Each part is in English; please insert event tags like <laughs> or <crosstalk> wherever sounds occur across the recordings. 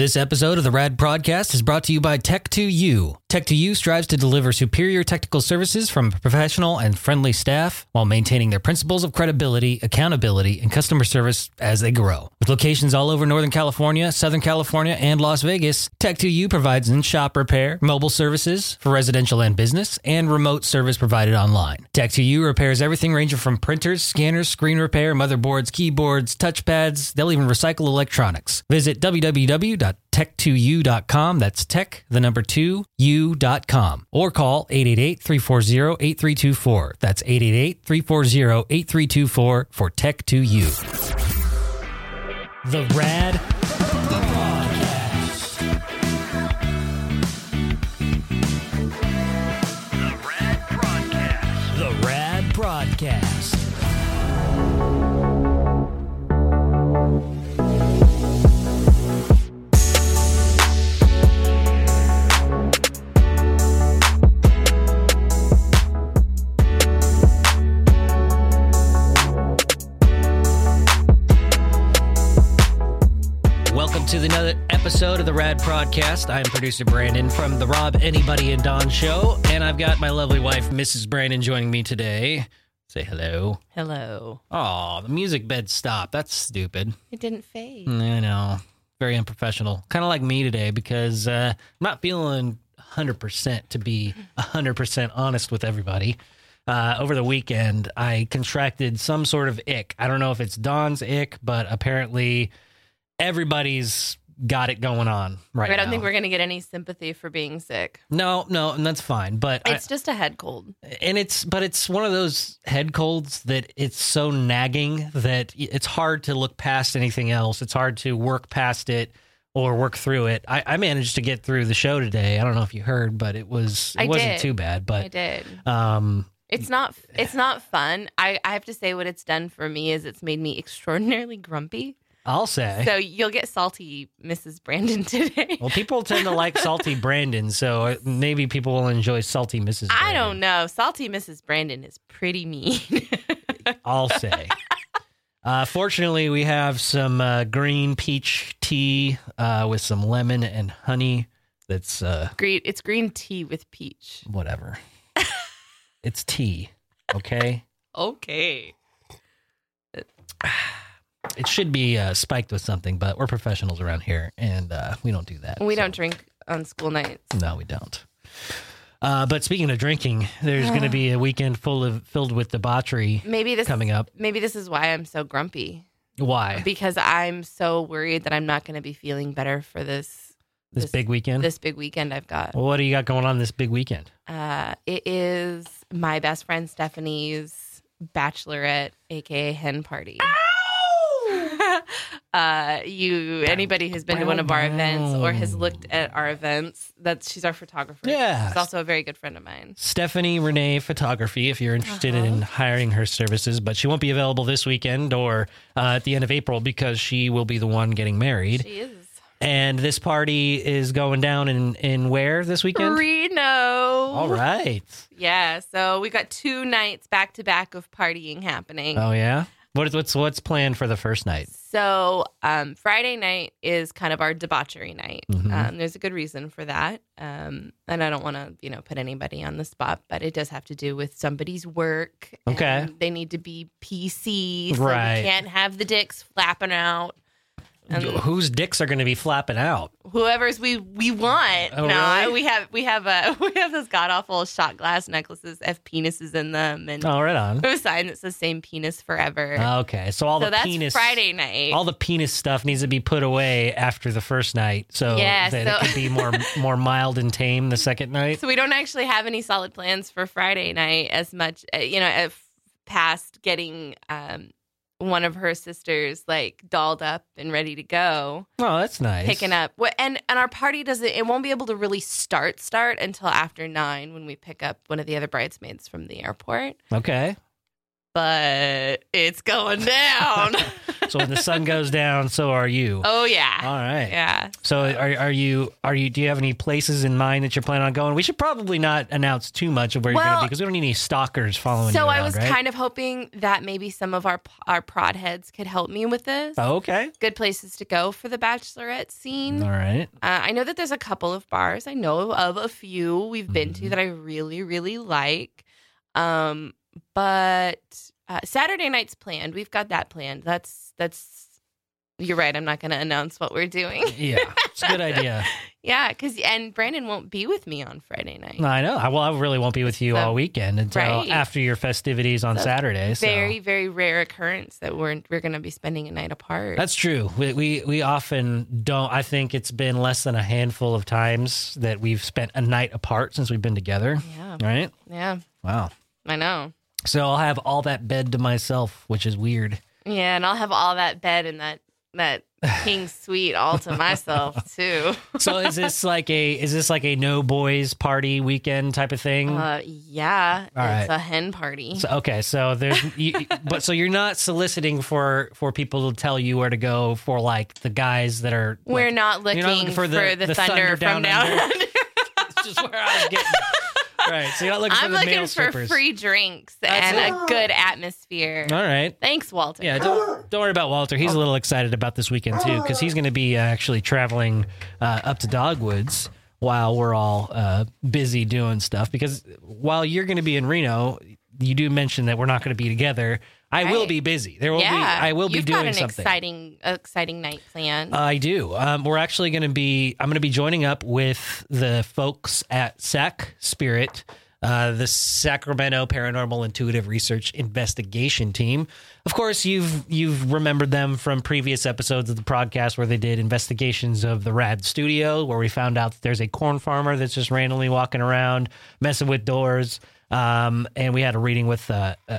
This episode of the Rad Podcast is brought to you by Tech2U. Tech2U strives to deliver superior technical services from a professional and friendly staff while maintaining their principles of credibility, accountability, and customer service as they grow. With locations all over Northern California, Southern California, and Las Vegas, Tech2U provides in-shop repair, mobile services for residential and business, and remote service provided online. Tech2U repairs everything ranging from printers, scanners, screen repair, motherboards, keyboards, touchpads. They'll even recycle electronics. Visit www.tech2u.com. That's tech, the number two, u.com. Or call 888-340-8324. That's 888-340-8324 for Tech2U. The Rad to another episode of the Rad Podcast. I'm producer Brandon from the Rob Anybody and Dawn show, and I've got my lovely wife, Mrs. Brandon, joining me today. Say hello. Hello. Oh, the music bed stopped. That's stupid. It didn't fade. I know. Very unprofessional. Kind of like me today because uh, I'm not feeling 100% to be 100% honest with everybody. Uh, over the weekend, I contracted some sort of ick. I don't know if it's Dawn's ick, but apparently everybody's got it going on right I don't now. think we're going to get any sympathy for being sick. no, no, and that's fine. But I, It's just a head cold. and it's but it's one of those head colds that it's so nagging that it's hard to look past anything else it's hard to work past it or work through it i, I managed to get through the show today i don't know if you heard but it was it I wasn't did. too bad But I but did. um It's not. It's not fun. I, I have to say, what it's done for me is it's made me <laughs> extraordinarily grumpy. I'll say So you'll get salty, Mrs. Brandon <laughs> today. well people tend to like salty brandon so maybe people will enjoy salty mrs Brandon. I don't know. Salty Mrs. Brandon is pretty mean. <laughs> I'll say. Uh, fortunately, we have some uh, green peach tea uh, with some lemon and honey. That's uh, green. It's green tea with peach. whatever. it's tea, okay? <laughs> Okay. It should be uh, spiked with something, but we're professionals around here, and uh, we don't do that. We so- don't drink on school nights. No, we don't. Uh, but speaking of drinking, there's going to be a weekend full of filled with debauchery Maybe this. coming up. Maybe this is why I'm so grumpy. Why because I'm so worried that I'm not going to be feeling better for this this, this- big weekend? this big weekend I've got. well, what do you got going on this big weekend? Uh, it is my best friend Stephanie's bachelorette, aka hen party. <laughs> uh, you anybody who's been to one of our events or has looked at our events, that's she's our photographer. Yeah. she's also a very good friend of mine. Stephanie Renee Photography, if you're interested Uh-huh. in hiring her services, but she won't be available this weekend or uh, at the end of April because she will be the one getting married. She is And this party is going down in, in where this weekend? Reno. All right. Yeah, so we got two nights back to back of partying happening. Oh yeah. What what's what's planned for the first night? So um, Friday night is kind of our debauchery night. Mhm. Um, there's a good reason for that, um, and I don't want to, you know, put anybody on the spot, but it does have to do with somebody's work. Okay. and they need to be PC, so Right. can't have the dicks flapping out. And Whose dicks are going to be flapping out? whoever's we we want. Oh, no, really? we have we have uh <laughs> we have those god awful shot glass necklaces have penises in them, and Oh, right on. we have a sign that says "same penis forever." Okay, so all so the that's penis Friday night. all the penis stuff needs to be put away after the first night, so Yeah, that so- it could be more <laughs> more mild and tame the second night. So we don't actually have any solid plans for Friday night as much, uh, you know, uh, past getting um, one of her sisters like dolled up and ready to go, Oh, that's nice. picking up. What and and our party doesn't. It won't be able to really start start until after nine when we pick up one of the other bridesmaids from the airport. Okay. But it's going down. <laughs> So when the sun goes down, so are you. oh yeah, All right. yeah. So are are you are you do you have any places in mind that you're planning on going? We should probably not announce too much of where you're going to be because we don't need any stalkers following you So around, I was right? kind of hoping that maybe some of our our prod heads could help me with this. Oh, okay. Good places to go for the bachelorette scene. All right. Uh, I know that there's a couple of bars. I know of a few we've been to Mhm. that I really, really like. Um, but uh, Saturday night's planned. We've got that planned. That's that's. You're right. I'm not going to announce what we're doing. Yeah, it's a good idea. <laughs> yeah, because and Brandon won't be with me on Friday night. I know. I, well, I really won't be with you So- all weekend until Right. after your festivities on So Saturday. So. Very, very rare occurrence that we're we're going to be spending a night apart. That's true. We, we we often don't. I think it's been less than a handful of times that we've spent a night apart since we've been together. yeah, Right? yeah. Wow. I know. So I'll have all that bed to myself, which is weird. Yeah, and I'll have all that bed and that that king <laughs> suite all to myself too. <laughs> So is this like a is this like a no boys party weekend type of thing? Uh, yeah, All it's right. a hen party. So, okay, so there's, you, but so you're not soliciting for for people to tell you where to go for like the guys that are. We're like, not looking you're not looking for the, the thunder, from down. under. under. <laughs> That's just where I was getting. Right, so you're not looking I'm the looking male for strippers. free drinks That's and it. a good atmosphere. All right. Thanks, Walter. Yeah, don't don't worry about Walter. He's a little excited about this weekend too because he's going to be uh, actually traveling uh, up to Dogwoods while we're all uh, busy doing stuff. Because while you're going to be in Reno, you do mention that we're not going to be together. I will be busy. There will yeah. be. I will be You've doing got an something. exciting, exciting night planned. I do. Um, we're actually going to be. I'm going to be joining up with the folks at SAC Spirit, uh, the Sacramento Paranormal Intuitive Research Investigation Team. Of course, you've you've remembered them from previous episodes of the podcast where they did investigations of the Rad Studio, where we found out that there's a corn farmer that's just randomly walking around messing with doors. Um, and we had a reading with uh, uh,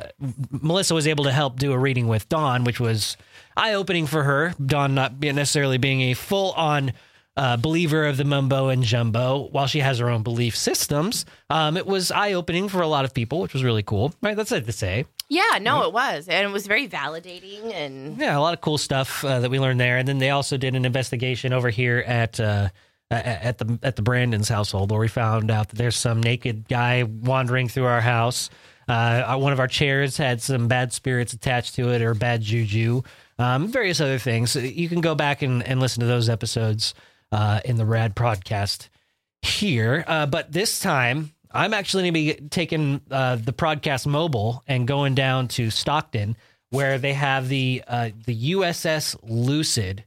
Melissa was able to help do a reading with Dawn, which was eye opening for her. Dawn not being necessarily being a full on uh, believer of the mumbo and jumbo, while she has her own belief systems. Um, it was eye opening for a lot of people, which was really cool. Right, that's it to say. yeah, no, it was, and it was very validating. And Yeah, a lot of cool stuff uh, that we learned there. And then they also did an investigation over here at uh, at the at the Brandon's household, where we found out that there's some naked guy wandering through our house. Uh, one of our chairs had some bad spirits attached to it, or bad juju, um, various other things. You can go back and, and listen to those episodes uh, in the Rad podcast here. Uh, but this time, I'm actually going to be taking uh, the podcast mobile and going down to Stockton, where they have the uh, the USS Lucid,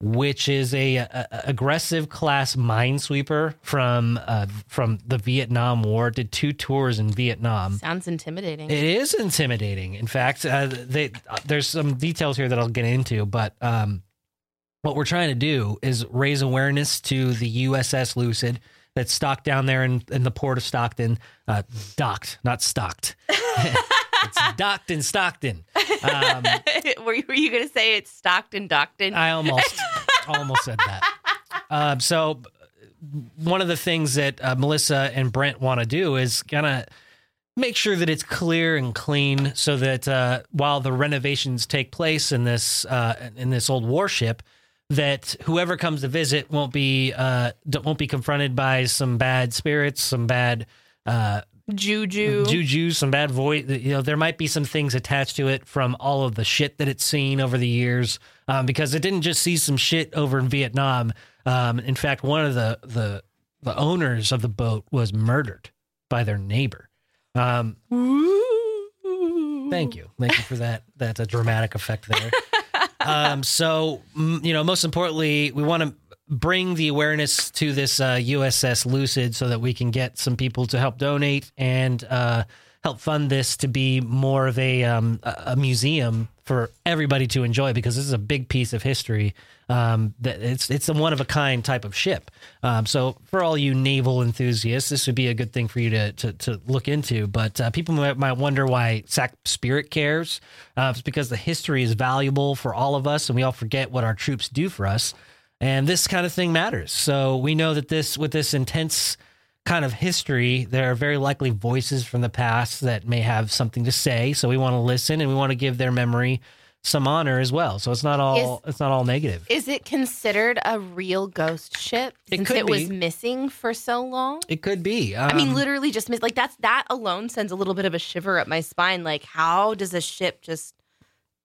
which is a, a- aggressive class minesweeper from uh, from the Vietnam War. Did two tours in Vietnam. sounds intimidating. It is intimidating. In fact, uh, they, uh, there's some details here that I'll get into, but um, what we're trying to do is raise awareness to the USS Lucid that's stocked down there in, in the port of Stockton. Uh, docked, not stocked. <laughs> it's docked in Stockton. Um, <laughs> were you, you going to say it's Stockton, Dockton? I almost <laughs> almost said that. Um, so one of the things that uh, Melissa and Brent want to do is kind of make sure that it's clear and clean, so that uh, while the renovations take place in this uh, in this old warship, that whoever comes to visit won't be uh, won't be confronted by some bad spirits, some bad uh, Juju. juju, some bad voice. You know, there might be some things attached to it from all of the shit that it's seen over the years, um, because it didn't just see some shit over in Vietnam. Um, in fact, one of the the the owners of the boat was murdered by their neighbor. Um, thank you, thank you for that that uh, dramatic effect there. <laughs> um, so, you know, most importantly, we want to bring the awareness to this uh, USS Lucid so that we can get some people to help donate and uh, help fund this to be more of a um, a museum for everybody to enjoy because this is a big piece of history. Um, that it's it's a one of a kind type of ship. Um, so for all you naval enthusiasts, this would be a good thing for you to to, to look into. But uh, people might, might wonder why Sac Spirit cares. Uh, it's because the history is valuable for all of us, and we all forget what our troops do for us. And this kind of thing matters. So we know that this with this intense kind of history, there are very likely voices from the past that may have something to say. So we want to listen and we want to give their memory some honor as well. So it's not all it's not all negative. Is it considered a real ghost ship It since could it was missing for so long? It could be. I mean, Um, literally just miss like that's that alone sends a little bit of a shiver up my spine. Like, how does a ship just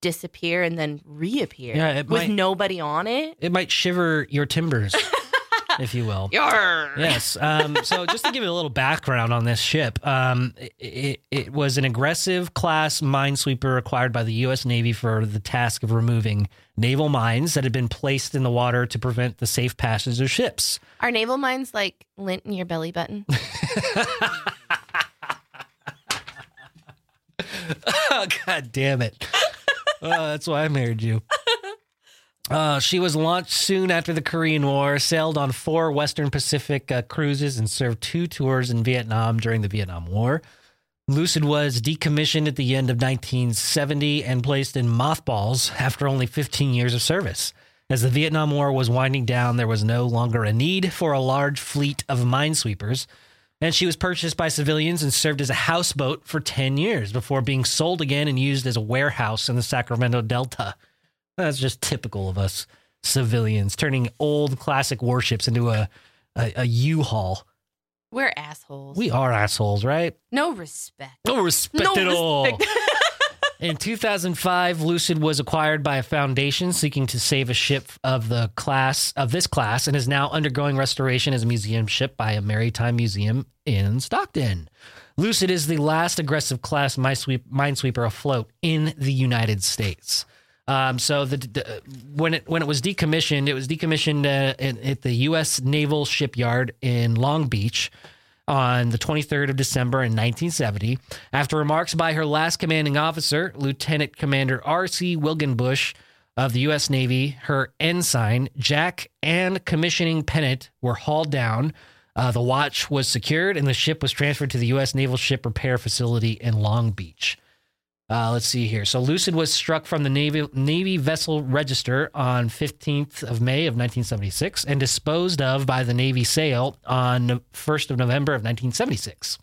disappear and then reappear Yeah, with might- nobody on it? it might shiver your timbers, <laughs> if you will. Yarr. Yes. Um, so just to give you a little background on this ship, um, it, it, it was an aggressive class minesweeper acquired by the U.S. Navy for the task of removing naval mines that had been placed in the water to prevent the safe passage of ships. Are naval mines like lint in your belly button? oh, <laughs> <laughs> God damn it. Oh, that's why I married you. <laughs> Uh, she was launched soon after the Korean War, sailed on four Western Pacific uh, cruises, and served two tours in Vietnam during the Vietnam War. Lucid was decommissioned at the end of 1970 and placed in mothballs after only 15 years of service. As the Vietnam War was winding down, there was no longer a need for a large fleet of minesweepers, and she was purchased by civilians and served as a houseboat for 10 years before being sold again and used as a warehouse in the Sacramento Delta. That's just typical of us civilians, turning old classic warships into a, a, a U-Haul. We're assholes. We are assholes, right? no respect. No respect No at all. <laughs> In 2005, Lucid was acquired by a foundation seeking to save a ship of the class of this class and is now undergoing restoration as a museum ship by a maritime museum in Stockton. Lucid is the last aggressive class minesweep, minesweeper afloat in the United States. Um, so the, the when it when it was decommissioned, it was decommissioned uh, in, at the U.S. Naval Shipyard in Long Beach on the 23rd of December in 1970. After remarks by her last commanding officer, Lieutenant Commander R.C. Wilgenbush of the U.S. Navy, her ensign, Jack, and commissioning pennant were hauled down. Uh, the watch was secured and the ship was transferred to the U.S. Naval Ship Repair Facility in Long Beach. Uh, let's see here. So Lucid was struck from the Navy Navy vessel register on 15th of May of 1976 and disposed of by the Navy sale on 1st of November of 1976.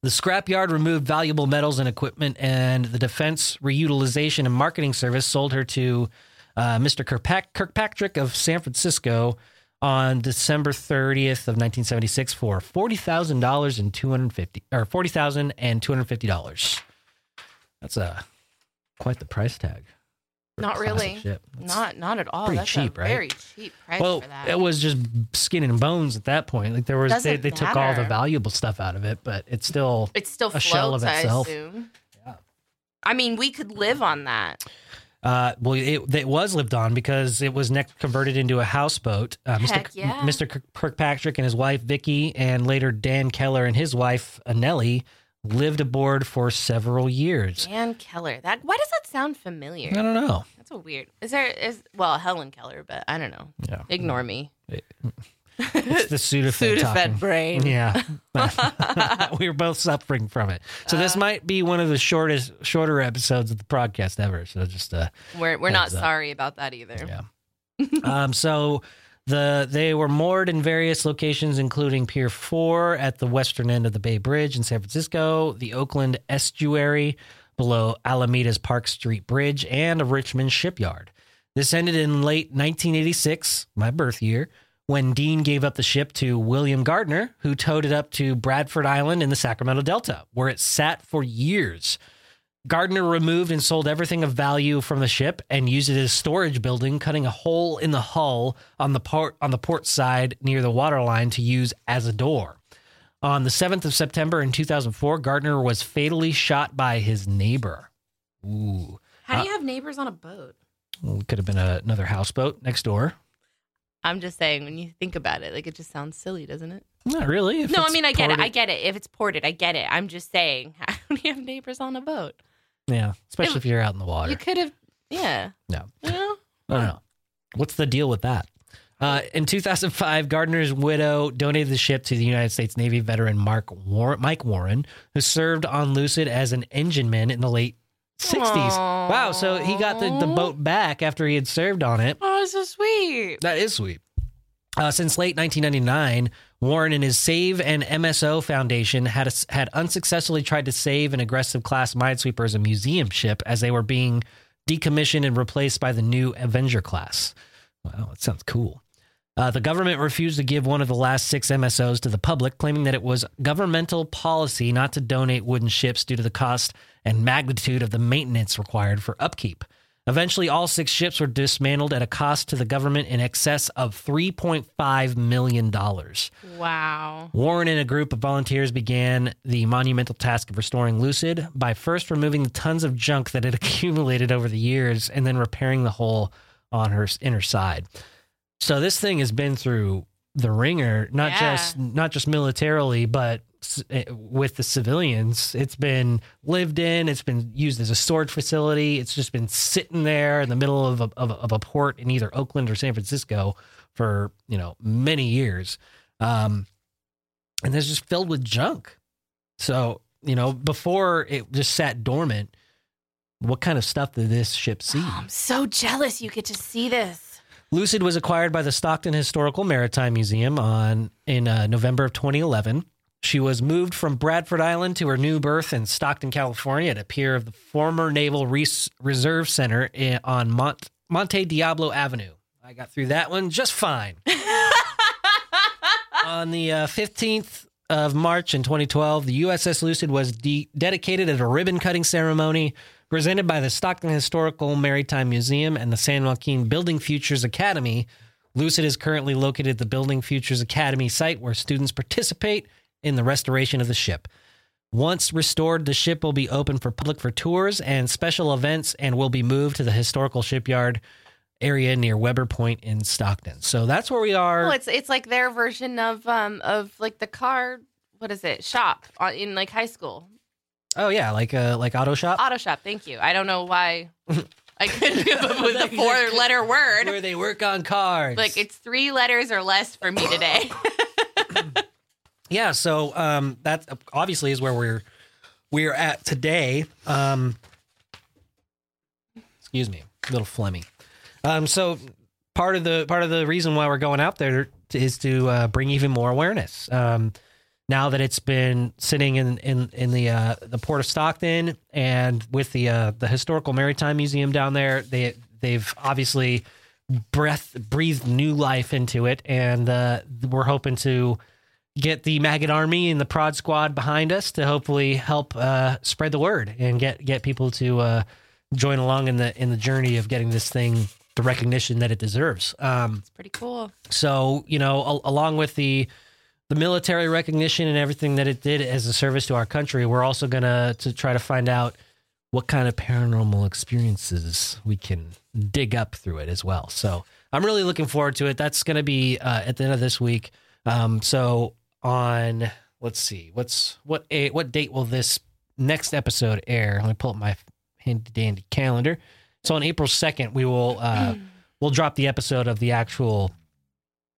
The scrapyard removed valuable metals and equipment, and the Defense Reutilization and Marketing Service sold her to uh, Mr. Kirkpatrick, Kirkpatrick of San Francisco on December 30th of 1976 for $40,000 and 250 or $40,250. That's a quite the price tag. Not really. Not not at all. pretty That's cheap, right? very cheap price well, for that. it was just skin and bones at that point. Like there was, they, Doesn't they took all the valuable stuff out of it, but it's still It's still a floats, shell of I itself. assume. Yeah. I mean, we could live on that. Uh, well, it, it was lived on because it was next converted into a houseboat. Uh, Mr. Yeah. Mr. Kirkpatrick and his wife Vicky, and later Dan Keller and his wife Nellie lived aboard for several years. Dan Keller. That why does that sound familiar? I don't know. That's a weird. Is there is well Helen Keller, but I don't know. Yeah, Ignore me. it's the <laughs> Sudafed, talking. brain. Yeah, <laughs> <laughs> we were both suffering from it. So Uh. this might be one of the shortest, shorter episodes of the podcast ever. So just uh, We're we're not up. sorry about that either. Yeah. um, so the they were moored in various locations, including Pier Four at the western end of the Bay Bridge in San Francisco, the Oakland Estuary below Alameda's Park Street Bridge, and a Richmond shipyard. This ended in late 1986, my birth year, when Dean gave up the ship to William Gardner, who towed it up to Bradford Island in the Sacramento Delta, where it sat for years. Gardner removed and sold everything of value from the ship and used it as a storage building, cutting a hole in the hull on the port on the port side near the waterline to use as a door. On the 7th of September in 2004, Gardner was fatally shot by his neighbor. Ooh. How do uh, you have neighbors on a boat? Well, it could have been a, another houseboat next door. I'm just saying when you think about it, like it just sounds silly, doesn't it? Not really. No, I mean I get it. I get it. If it's ported, I get it. I'm just saying, <laughs> how do you have neighbors on a boat? Yeah, especially if you're out in the water. You could have, yeah. No. You know? <laughs> I don't know. What's the deal with that? Uh, in 2005, Gardner's widow donated the ship to the United States Navy veteran Mark War- Mike Warren, who served on Lucid as an engineman in the late 60s. Wow, so he got the, the boat back after he had served on it. Oh, so sweet. That is sweet. Uh, since late 1999, Warren and his Save and MSO Foundation had had unsuccessfully tried to save an aggressive class minesweeper as a museum ship as they were being decommissioned and replaced by the new Avenger class. Wow, that sounds cool. Uh, the government refused to give one of the last six MSOs to the public, claiming that it was governmental policy not to donate wooden ships due to the cost and magnitude of the maintenance required for upkeep. Eventually, all six ships were dismantled at a cost to the government in excess of $3.5 million. Wow. Warren and a group of volunteers began the monumental task of restoring Lucid by first removing the tons of junk that had <laughs> accumulated over the years and then repairing the hole on her inner side. So this thing has been through the ringer, not Yeah. just not just militarily, but with the civilians. It's been lived in. It's been used as a storage facility. It's just been sitting there in the middle of a, of a, of a port in either Oakland or San Francisco for you know many years, um, and it's just filled with junk. So you know before it just sat dormant. What kind of stuff did this ship see? Oh, I'm so jealous you get to see this. Lucid was acquired by the Stockton Historical Maritime Museum on in uh, November of 2011. She was moved from Bradford Island to her new berth in Stockton, California, at a pier of the former Naval Res- Reserve Center in, on Mont- Monte Diablo Avenue. I got through that one just fine. <laughs> on the uh, 15th of March in 2012, the USS Lucid was de- dedicated at a ribbon cutting ceremony presented by the Stockton Historical Maritime Museum and the San Joaquin Building Futures Academy. Lucid is currently located at the Building Futures Academy site where students participate in the restoration of the ship. Once restored, the ship will be open for public for tours and special events and will be moved to the historical shipyard area near Weber Point in Stockton. So that's where we are. Well, it's it's like their version of um of like the car. What is it? Shop in like high school. oh yeah, like uh like auto shop. Auto shop. Thank you. I don't know why <laughs> I couldn't come up with a four letter word. where they work on cars. Like it's three letters or less for me today. <laughs> yeah so um that obviously is where we're we're at today. Um excuse me a little phlegmy. Um so part of the part of the reason why we're going out there is to uh, bring even more awareness. Um now that it's been sitting in in in the uh the port of Stockton and with the uh the historical maritime museum down there they they've obviously breath breathed new life into it. And uh we're hoping to get the maggot army and the prod squad behind us to hopefully help uh, spread the word and get get people to uh, join along in the in the journey of getting this thing the recognition that it deserves. Um, it's pretty cool. so you know, al- along with the the military recognition and everything that it did as a service to our country, we're also gonna to try to find out what kind of paranormal experiences we can dig up through it as well. So I'm really looking forward to it. That's gonna be uh, at the end of this week. Um, so on let's see, what's what a what date will this next episode air? Let me pull up my handy dandy calendar. So on April second, we will uh, <clears throat> we'll drop the episode of the actual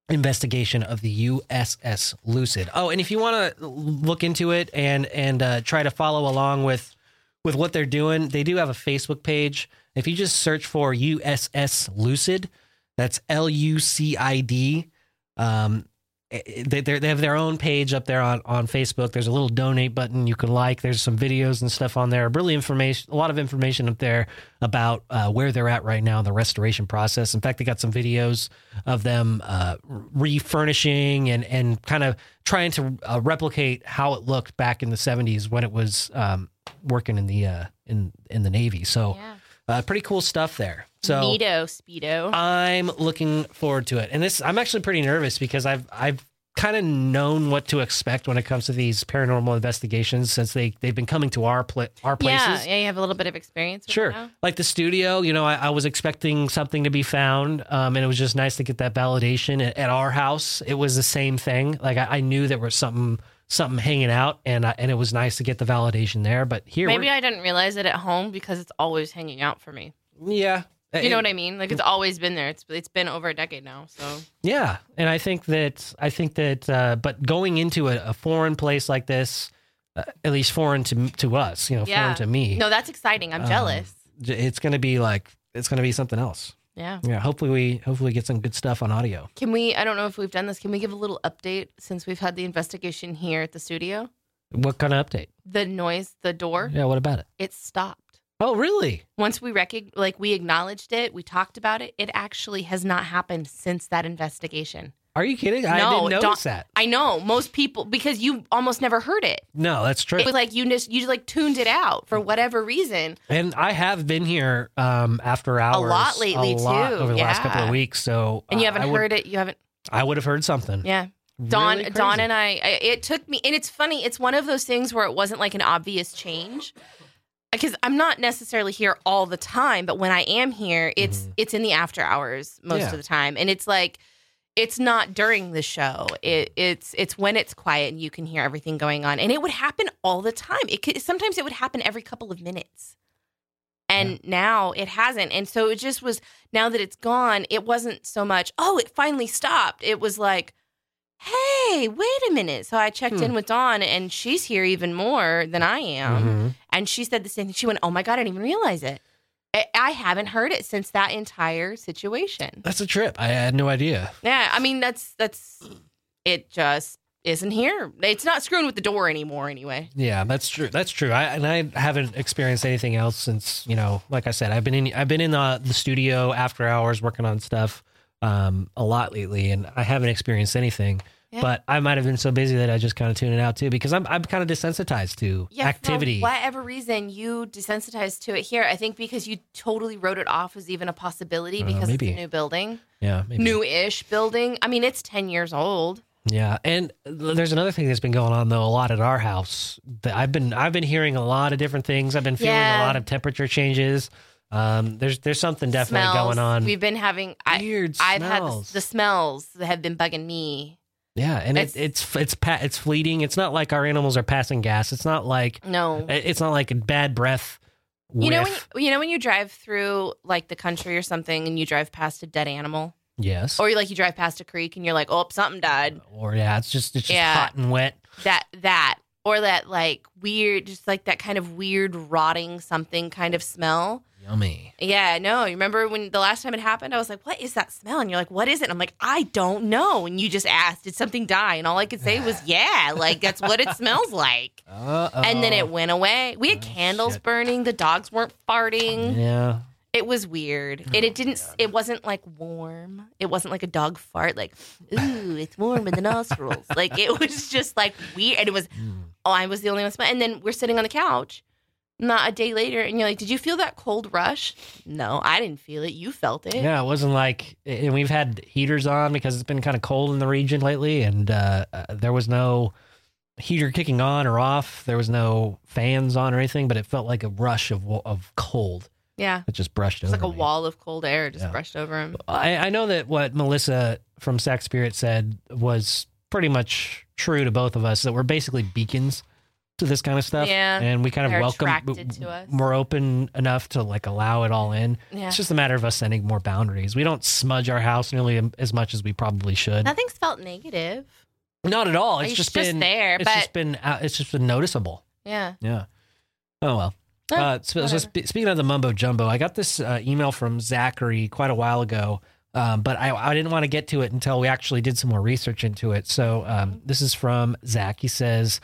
investigation of the USS Lucid. Oh, and if you want to look into it and and uh, try to follow along with with what they're doing, they do have a Facebook page. If you just search for USS Lucid, that's L U C I D. Um, they they're- have their own page up there on, on Facebook. There's a little donate button you can like. There's some videos and stuff on there. Really information, a lot of information up there about uh, where they're at right now in the restoration process. In fact, they got some videos of them uh, refurnishing and and kind of trying to uh, replicate how it looked back in the 70s when it was um, working in the uh, in in the Navy. So Yeah. Uh, pretty cool stuff there. So Neato speedo. I'm looking forward to it. And this I'm actually pretty nervous because I've I've kind of known what to expect when it comes to these paranormal investigations since they they've been coming to our pla- our places. yeah, yeah, you have a little bit of experience. With Sure. Like the studio, you know, I, I was expecting something to be found, um, and it was just nice to get that validation. At, at our house, it was the same thing. Like I, I knew there was something something hanging out, and I, and it was nice to get the validation there. But here, Maybe I didn't realize it at home because it's always hanging out for me. yeah, You know what I mean? Like it's always been there. It's it's been over a decade now. So Yeah, and I think that I think that, uh, but going into a, a foreign place like this, uh, at least foreign to to us, you know, Yeah. foreign to me, no, that's exciting. I'm Um, jealous. it's to be like it's to be something else. Yeah. Yeah, hopefully we hopefully get some good stuff on audio. Can we? I don't know if we've done this. Can we give a little update since we've had the investigation here at the studio? What kind of update? The noise, the door, Yeah, what about it? it stopped. Oh, really? Once we recog- like we acknowledged it, we talked about it. It actually has not happened since that investigation. Are you kidding? I didn't notice that. I know most people because you almost never heard it. No, that's true. It was like you just you like tuned it out for whatever reason. And I have been here um, after hours a lot lately, a lot too. over the last couple of weeks. So And you haven't I would, heard it. You haven't. I would have heard something. Yeah. Dawn, Really crazy. and I. I- It took me, and it's funny. It's one of those things where it wasn't like an obvious change, because I'm not necessarily here all the time. But when I am here, it's Mhm. it's in the after hours most Yeah. of the time, and it's like it's not during the show. It, it's it's when it's quiet and you can hear everything going on, and it would happen all the time. It could sometimes it would happen every couple of minutes. And now it hasn't. And so it just was now that it's gone, it wasn't so much, oh, it finally stopped. It was like, hey, wait a minute. So I checked Hmm. in with Dawn and she's here even more than I am. Mhm. And she said the same thing. She went, oh my God, I didn't even realize it. I, haven't heard it since that entire situation. That's a trip. I had no idea. Yeah. I mean, that's, that's, it just isn't here. It's not screwing with the door anymore anyway. Yeah, that's true. That's true. I and I haven't experienced anything else since you know, like I said, I've been in I've been in the, the studio after hours working on stuff um, a lot lately, and I haven't experienced anything. Yeah. But I might have been so busy that I just kind of tuned it out too, because I'm I'm kind of desensitized to Yeah, activity. For whatever reason, you desensitized to it here. I think because you totally wrote it off as even a possibility Uh, because maybe. it's a new building, Yeah, maybe. new-ish building. I mean, it's ten years old. Yeah, and there's another thing that's been going on though a lot at our house. That I've been I've been hearing a lot of different things. I've been feeling Yeah. a lot of temperature changes. Um, there's there's something definitely smells. going on. We've been having. I, Weird I've had the, smells. the smells that have been bugging me. Yeah, and It's- it, it's it's pa- it's fleeting. It's not like our animals are passing gas. It's not like No, it's not like a bad breath. you know when you, you know when you drive through like the country or something, and you drive past a dead animal, yes, or like you drive past a creek and you're like, oh, something died. Uh, or yeah, it's just it's just Yeah. hot and wet. that that or that like weird just like that kind of weird rotting something kind of smell Yummy. yeah no you remember when the last time it happened i was like what is that smell? And you're like what is it? And i'm like i don't know. And you just asked did something die? And all i could say was <sighs> yeah like that's what it smells like. Uh and then it went away. We had Oh, candles shit. burning. The dogs weren't farting. Yeah, it was weird. And it didn't it wasn't like warm. It wasn't like a dog fart like ooh it's warm in the nostrils. Like it <laughs> was just like weird. And it was Mm. oh i was the only one smelling and then we're sitting on the couch not a day later and you're like did you feel that cold rush no i didn't feel it you felt it yeah. It wasn't like, and we've had heaters on because it's been kind of cold in the region lately, and uh, uh, there was no heater kicking on or off. There was no fans on or anything, but it felt like a rush of of cold. yeah It just brushed over. it's over like a me. wall of cold air just Yeah. brushed over him I, I know that what Melissa from Sac Spirit said was pretty much true to both of us that we're basically beacons to this kind of stuff. Yeah. And we kind of They're welcome, attracted to us. we're open enough to like allow it all in. yeah It's just a matter of us setting more boundaries. We don't smudge our house nearly as much as we probably should. nothing's felt negative Not at all. It's, It's just, just been there, It's but- just been uh, it's just been noticeable. yeah Yeah. Oh well. Eh, Uh, so, so whatever. spe- speaking of the mumbo jumbo, I got this uh, email from Zachary quite a while ago, um, but I, I didn't want to get to it until we actually did some more research into it. So um, this is from Zach. He says,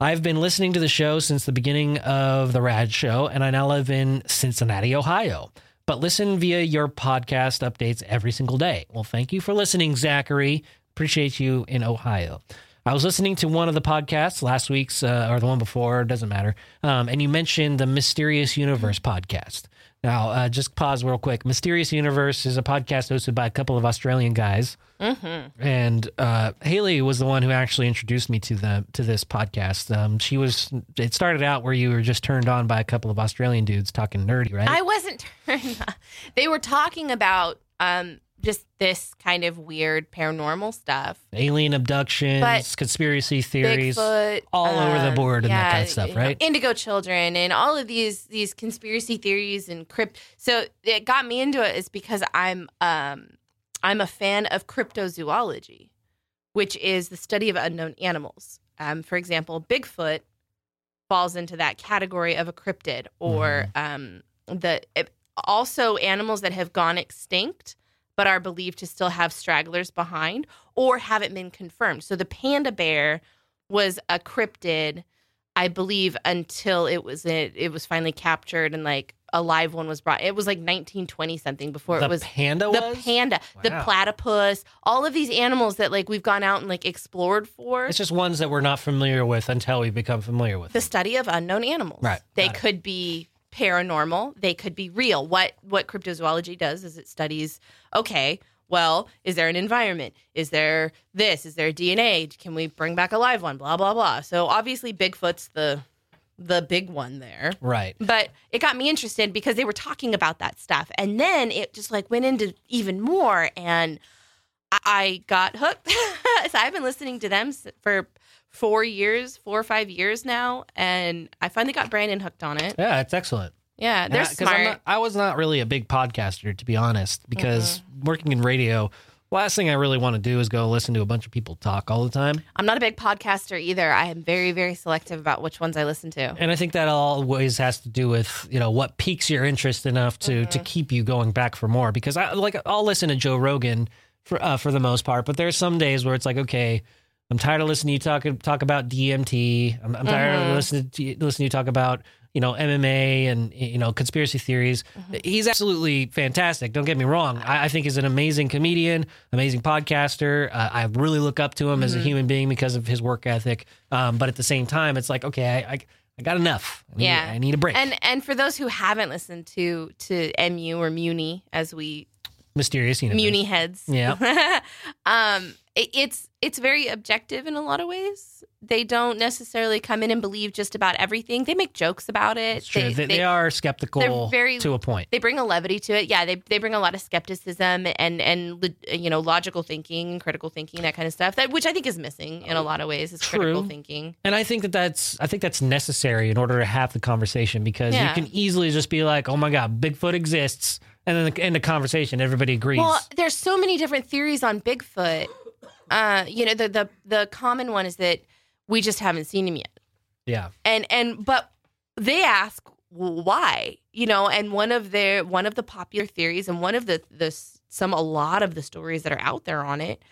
"I've been listening to the show since the beginning of the Rad Show, and I now live in Cincinnati, Ohio." But listen via your podcast updates every single day. Well, thank you for listening, Zachary. Appreciate you in Ohio. I was listening to one of the podcasts last week's uh, or the one before, doesn't matter. Um, and you mentioned the Mysterious Universe podcast. Now, uh, just pause real quick. Mysterious Universe is a podcast hosted by a couple of Australian guys, mm-hmm. and uh, Haley was the one who actually introduced me to the to this podcast. Um, she was. It started out where you were just turned on by a couple of Australian dudes talking nerdy, right? I wasn't <laughs> turned on. They were talking about um just this kind of weird paranormal stuff. Alien abductions, But conspiracy theories. Bigfoot, all over the um, board and that kind of stuff, know, right? Indigo children and all of these these conspiracy theories and crypt. So it got me into it is because I'm um I'm a fan of cryptozoology, which is the study of unknown animals. Um, for example, Bigfoot falls into that category of a cryptid, or Mm-hmm. um the it, also animals that have gone extinct but are believed to still have stragglers behind or haven't been confirmed. So the panda bear was a cryptid, I believe, until it was it, it was finally captured and like a live one was brought. It was like 1920 something before the it was panda the was? panda, the platypus, all of these animals that like we've gone out and like explored for. It's just ones that we're not familiar with until we become familiar with the them. study of unknown animals. Right. They Got it. could be paranormal. They could be real. What what cryptozoology does is it studies. Okay, well, is there an environment? Is there this? Is there DNA? Can we bring back a live one? Blah blah blah. So obviously, Bigfoot's the the big one there. Right. But it got me interested because they were talking about that stuff, and then it just like went into even more, and I- got hooked. <laughs> so I've been listening to them for four years, four or five years now, and I finally got Brandon hooked on it. Yeah, it's excellent. Yeah, they're And I- smart. not- I was not really a big podcaster, to be honest, because Mm-hmm. working in radio, last thing I really want to do is go listen to a bunch of people talk all the time. I'm not a big podcaster either. I am very, very selective about which ones I listen to. And I think that always has to do with you know what piques your interest enough to Mm-hmm. to keep you going back for more. Because I like I'll listen to Joe Rogan for uh, for the most part, but there's some days where it's like okay. I'm tired of listening to you talk talk about DMT. I'm, I'm tired Mhm. of listening to listening to you talk about you know MMA and you know conspiracy theories. Mm-hmm. He's absolutely fantastic. Don't get me wrong. I, I think he's an amazing comedian, amazing podcaster. Uh, I really look up to him as a Mhm. human being because of his work ethic. Um, but at the same time, it's like okay, I I, I got enough. I need, Yeah. I need a break. And and for those who haven't listened to to MU or Muni, as we Mysterious universe. Muni heads. Yeah. <laughs> um, it, it's it's very objective in a lot of ways. They don't necessarily come in and believe just about everything. They make jokes about it. It's true. They, They, they, are skeptical very- to a point. they bring a levity to it. Yeah, they they bring a lot of skepticism and and you know logical thinking, critical thinking, that kind of stuff. That which I think is missing in a lot of ways is critical thinking. And I think that that's I think that's necessary in order to have the conversation because Yeah. you can easily just be like, "Oh my god, Bigfoot exists," and then the, in the conversation, everybody agrees. Well, there's so many different theories on Bigfoot. Uh, you know, the the the common one is that we just haven't seen him yet. yeah, and and but they ask why you know and one of their one of the popular theories and one of the the some a lot of the stories that are out there on it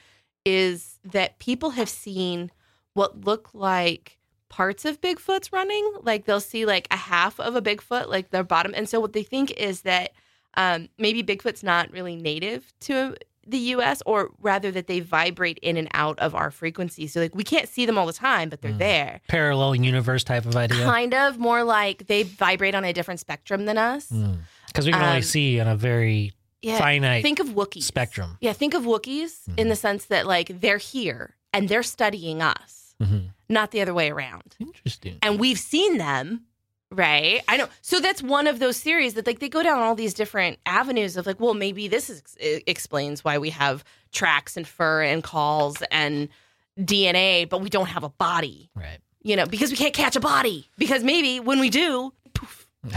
is that people have seen what look like parts of bigfoot's running like they'll see like a half of a bigfoot like their bottom and so what they think is that um, maybe bigfoot's not really native to the us or rather that they vibrate in and out of our frequency so like we can't see them all the time but they're Mm. there parallel universe type of idea. kind of more like they vibrate on a different spectrum than us. Because we can only Um, see on a very Yeah. finite Think of Wookiees. spectrum. Yeah, think of Wookiees in Mhm. the sense that like they're here and they're studying us, Mhm. not the other way around. Interesting. And we've seen them, right? I know. So that's one of those theories that like they go down all these different avenues of like, well, maybe this is, explains why we have tracks and fur and calls and DNA, but we don't have a body. Right. You know, because we can't catch a body. Because maybe when we do, poof, <laughs>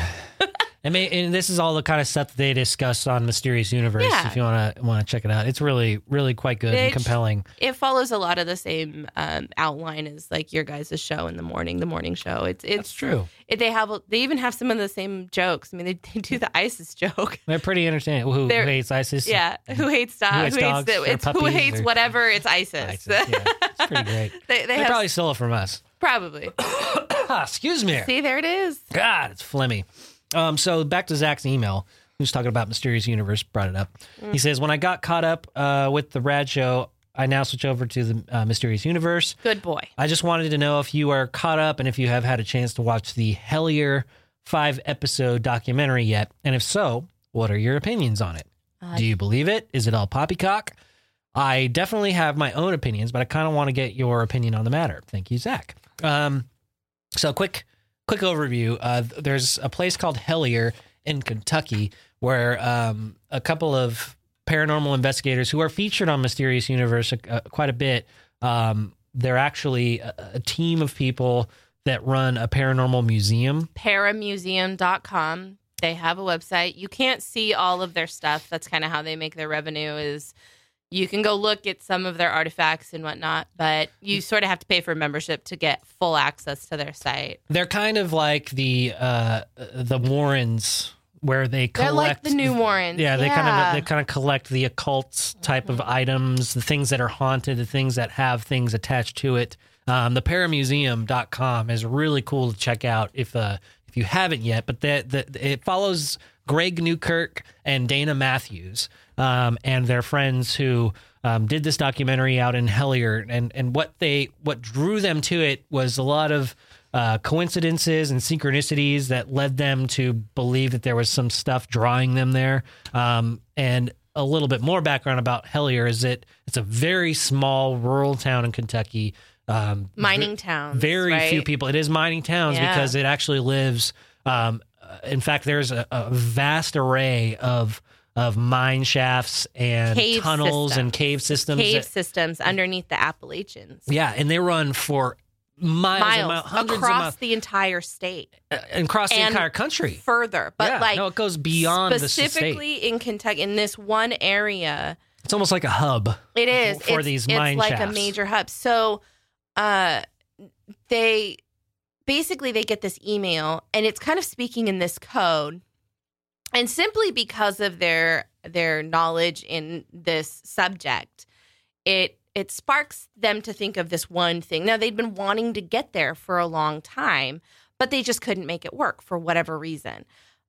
And, may, and this is all the kind of stuff that they discuss on Mysterious Universe. Yeah. If you want to want to check it out, it's really really quite good and compelling. it follows a lot of the same um, outline as like your guys' show in the morning, the morning show. It's it's That's true. It, they have they even have some of the same jokes. I mean, they, <laughs> they do the ISIS joke. They're pretty entertaining. Who, They're- hates ISIS? Yeah, who hates dogs? Who hates dogs the, or it's who hates or- whatever? It's ISIS. ISIS, yeah. It's pretty great. <laughs> they they, have probably stole it from us. probably. <coughs> Excuse me. See, there it is. God, it's phlegmy. Um, so back to Zach's email. Was talking about Mysterious Universe, brought it up. He says, When I got caught up uh, with the Rad Show, I now switch over to the uh, Mysterious Universe. Good boy. I just wanted to know if you are caught up and if you have had a chance to watch the Hellier five episode documentary yet. And if so, what are your opinions on it? Uh, Do you believe it? Is it all poppycock? I definitely have my own opinions, but I kind of want to get your opinion on the matter. Thank you, Zach. Um, so quick, quick overview. Uh, there's a place called Hellier in Kentucky where um, a couple of paranormal investigators who are featured on Mysterious Universe uh, quite a bit. Um, they're actually a, a team of people that run a paranormal museum. Paramuseum.com. They have a website. You can't see all of their stuff. That's kind of how they make their revenue is you can go look at some of their artifacts and whatnot, but you sort of have to pay for a membership to get full access to their site. They're kind of like the uh, the Warrens where they They're collect like the new Warrens. Yeah, they kind of they kind of collect the occult type of items, the things that are haunted, the things that have things attached to it. Um, the paramuseum.com is really cool to check out if uh, if you haven't yet. But that the, it follows Greg Newkirk and Dana Matthews um, and their friends who um, did this documentary out in Hellier, and and what they what drew them to it was a lot of uh, coincidences and synchronicities that led them to believe that there was some stuff drawing them there. Um, and a little bit more background about Hellier is that it's a very small rural town in Kentucky. Um, mining towns. very right? few people. It is mining towns Yeah. because it actually lives. Um, in fact, there's a, a vast array of of mine shafts and Cave tunnels and cave systems. Cave that- systems underneath the Appalachians. yeah, and they run for miles, and Miles miles hundreds across of miles the entire state. uh, and across the and entire country. Further, but yeah, like no, it goes beyond the state. specifically in Kentucky, in this one area, It's almost like a hub. It is for it's, these it's mine like a major hub. So, uh, they basically they get this email, and it's kind of speaking in this code, and simply because of their their knowledge in this subject, it it sparks them to think of this one thing. Now they'd been wanting to get there for a long time, but they just couldn't make it work for whatever reason.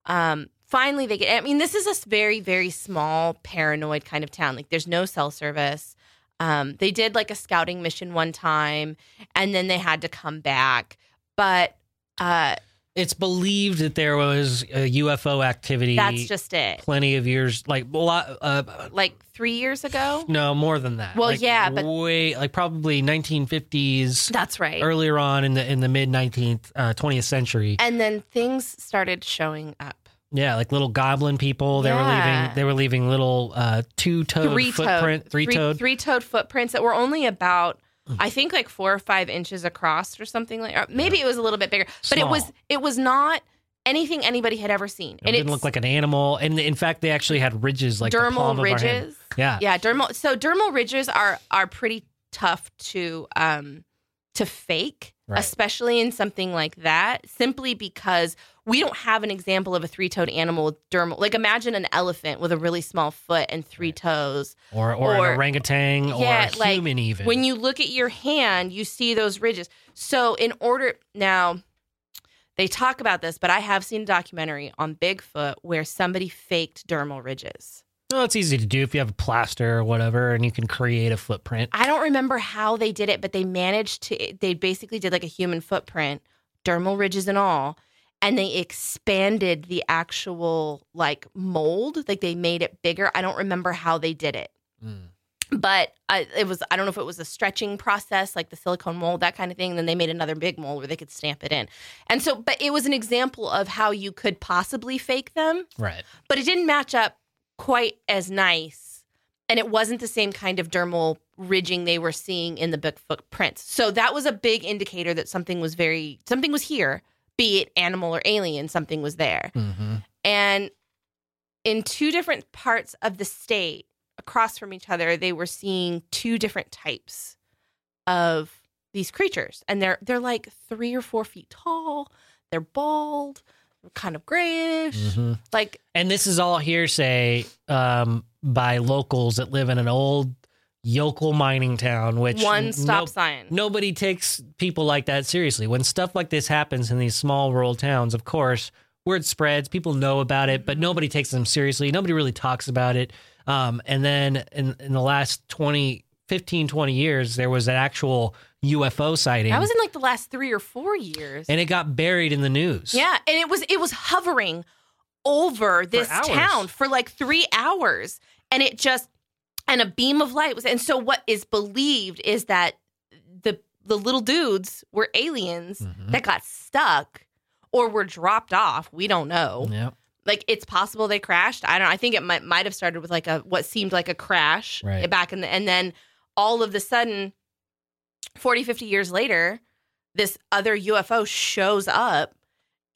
Um, finally, they get. I mean, this is a very very small paranoid kind of town. Like there's no cell service. Um, they did like a scouting mission one time, and then they had to come back. But uh, It's believed that there was a UFO activity. that's just it. plenty of years, like a lot. Uh, Like three years ago. no, more than that. Well, Like, yeah, but- way like probably 1950s, That's right. earlier on in the in the mid 19th, uh, 20th century. And then things started showing up. Yeah, like little goblin people. They were leaving. They were leaving little uh, two-toed three footprint, three-toed. three toed footprints that were only about, I think, like four or five inches across or something like. Or maybe it was a little bit bigger, but it was it was not anything anybody had ever seen. It didn't look like an animal, and in fact, they actually had ridges like dermal of our hand. ridges. Yeah, Yeah, dermal. So dermal ridges are are pretty tough to um to fake, Right. especially in something like that. Simply because we don't have an example of a three toed animal with dermal. Like imagine an elephant with a really small foot and three toes. or or, Or- an orangutan or Yeah, a like, human even. When you look at your hand, you see those ridges. So in order now. They talk about this, but I have seen a documentary on Bigfoot where somebody faked dermal ridges. Well, it's easy to do if you have a plaster or whatever, and you can create a footprint. I don't remember how they did it, but they managed to. They basically did like a human footprint, dermal ridges and all, and they expanded the actual like mold. Like they made it bigger. I don't remember how they did it, Mm. but I, it was. I don't know if it was a stretching process, like the silicone mold, that kind of thing. then they made another big mold where they could stamp it in, and so. But it was an example of how you could possibly fake them Right. but it didn't match up quite as nice. And it wasn't the same kind of dermal ridging they were seeing in the Bigfoot prints. So that was a big indicator that something was very, something was here, be it animal or alien, something was there. hmm And in two different parts of the state, across from each other, they were seeing two different types of these creatures. And they're they're like three or four feet tall. They're bald, kind of grayish. hmm Like And this is all hearsay um, by locals that live in an old yokel mining town, which one stop no- sign. nobody takes people like that seriously. When stuff like this happens in these small rural towns, of course, word spreads, people know about it, but nobody takes them seriously. Nobody really talks about it. Um, and then in, in the last 20, 15, 20 years, there was an actual UFO sighting. That was in like the last three or four years. and it got buried in the news. yeah, and it was it was hovering over this hours. town for like three hours, and it just and a beam of light was. And so what is believed is that the the little dudes were aliens Mhm. that got stuck or were dropped off. We don't know. Yeah. Like it's possible they crashed. I don't. know. I think it might might have started with like a what seemed like a crash Right. back in the and then all of the sudden 40 50 years later this other UFO shows up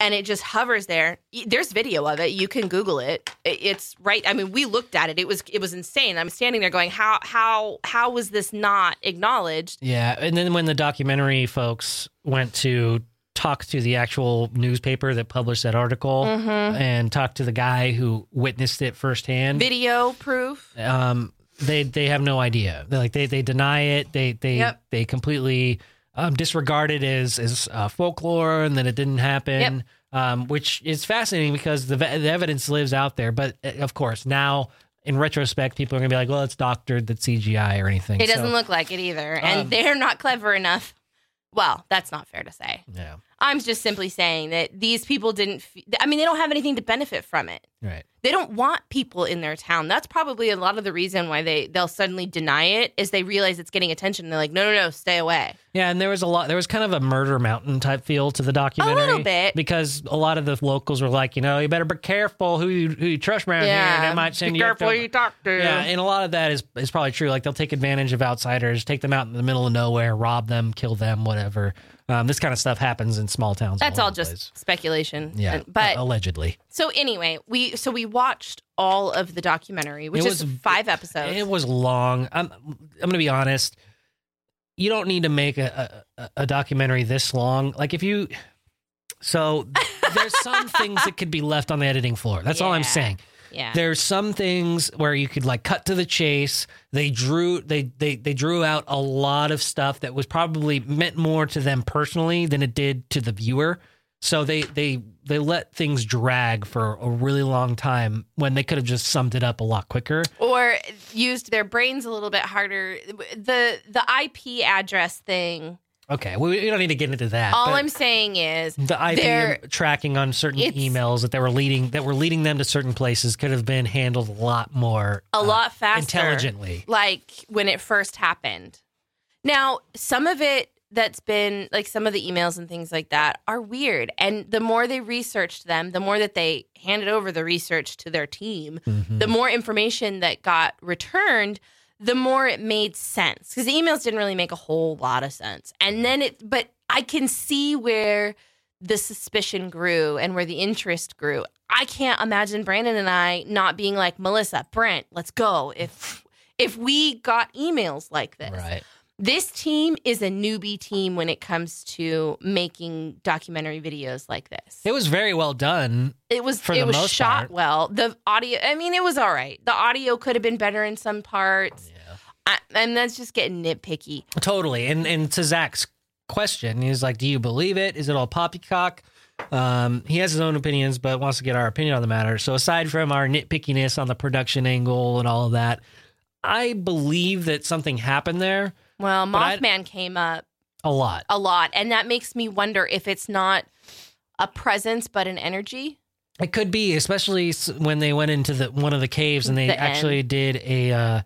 and it just hovers there. There's video of it. You can Google it. It's right. I mean, we looked at it. It was it was insane. I'm standing there going, how how how was this not acknowledged? Yeah, and then when the documentary folks went to talk to the actual newspaper that published that article Mhm. and talk to the guy who witnessed it firsthand. Video proof. um, they they have no idea. They like they they deny it. They they Yep. they completely um, disregard it as as uh, folklore and that it didn't happen. Um, which is fascinating because the the evidence lives out there. But uh, of course, now in retrospect, people are gonna be like, "Well, it's doctored, that CGI or anything." It doesn't So, look like it either. And Um, they're not clever enough. Well, that's not fair to say. Yeah, I'm just simply saying that these people didn't, f- I mean, they don't have anything to benefit from it. Right. They don't want people in their town. That's probably a lot of the reason why they they'll suddenly deny it is they realize it's getting attention. They're like, no, no, no, stay away. Yeah, and there was a lot. There was kind of a murder mountain type feel to the documentary, a little bit. because a lot of the locals were like, you know, you better be careful who you who you trust around here. They might send be you. careful who you talk to. Yeah, and a lot of that is is probably true. Like they'll take advantage of outsiders, take them out in the middle of nowhere, rob them, kill them, whatever. Um, this kind of stuff happens in small towns. That's all all just place. speculation. yeah, but uh, allegedly, so anyway, we so we watched all of the documentary, which It is was- five episodes. it was long. I'm I'm gonna be honest. You don't need to make a, a a documentary this long. Like if you, so there's some <laughs> things that could be left on the editing floor. That's all I'm saying. yeah. There's some things where you could like cut to the chase. They drew they they they drew out a lot of stuff that was probably meant more to them personally than it did to the viewer. So they they they let things drag for a really long time when they could have just summed it up a lot quicker. or used their brains a little bit harder. The the IP address thing. Okay, we, we don't need to get into that. all but I'm saying is the IP tracking on certain emails that they were leading that were leading them to certain places could have been handled a lot more a uh, lot faster, intelligently. like when it first happened. Now, some of it that's been like some of the emails and things like that are weird. And the more they researched them, the more that they handed over the research to their team, Mhm. the more information that got returned, the more it made sense. Because the emails didn't really make a whole lot of sense. And then it, but I can see where the suspicion grew and where the interest grew. I can't imagine Brandon and I not being like, Melissa, Brent, let's go. If if we got emails like this. Right. This team is a newbie team when it comes to making documentary videos like this. It was very well done. It was For it the was most shot part. well. The audio, I mean, it was all right. The audio could have been better in some parts, Yeah. I, and that's just getting nitpicky. Totally. And and to Zach's question, he's like, "Do you believe it? Is it all poppycock?" Um, he has his own opinions, but wants to get our opinion on the matter. So aside from our nitpickiness on the production angle and all of that, I believe that something happened there Well, Mothman came up a lot. a lot, and that makes me wonder if it's not a presence but an energy. It could be, especially when they went into the one of the caves and they The actually did a uh,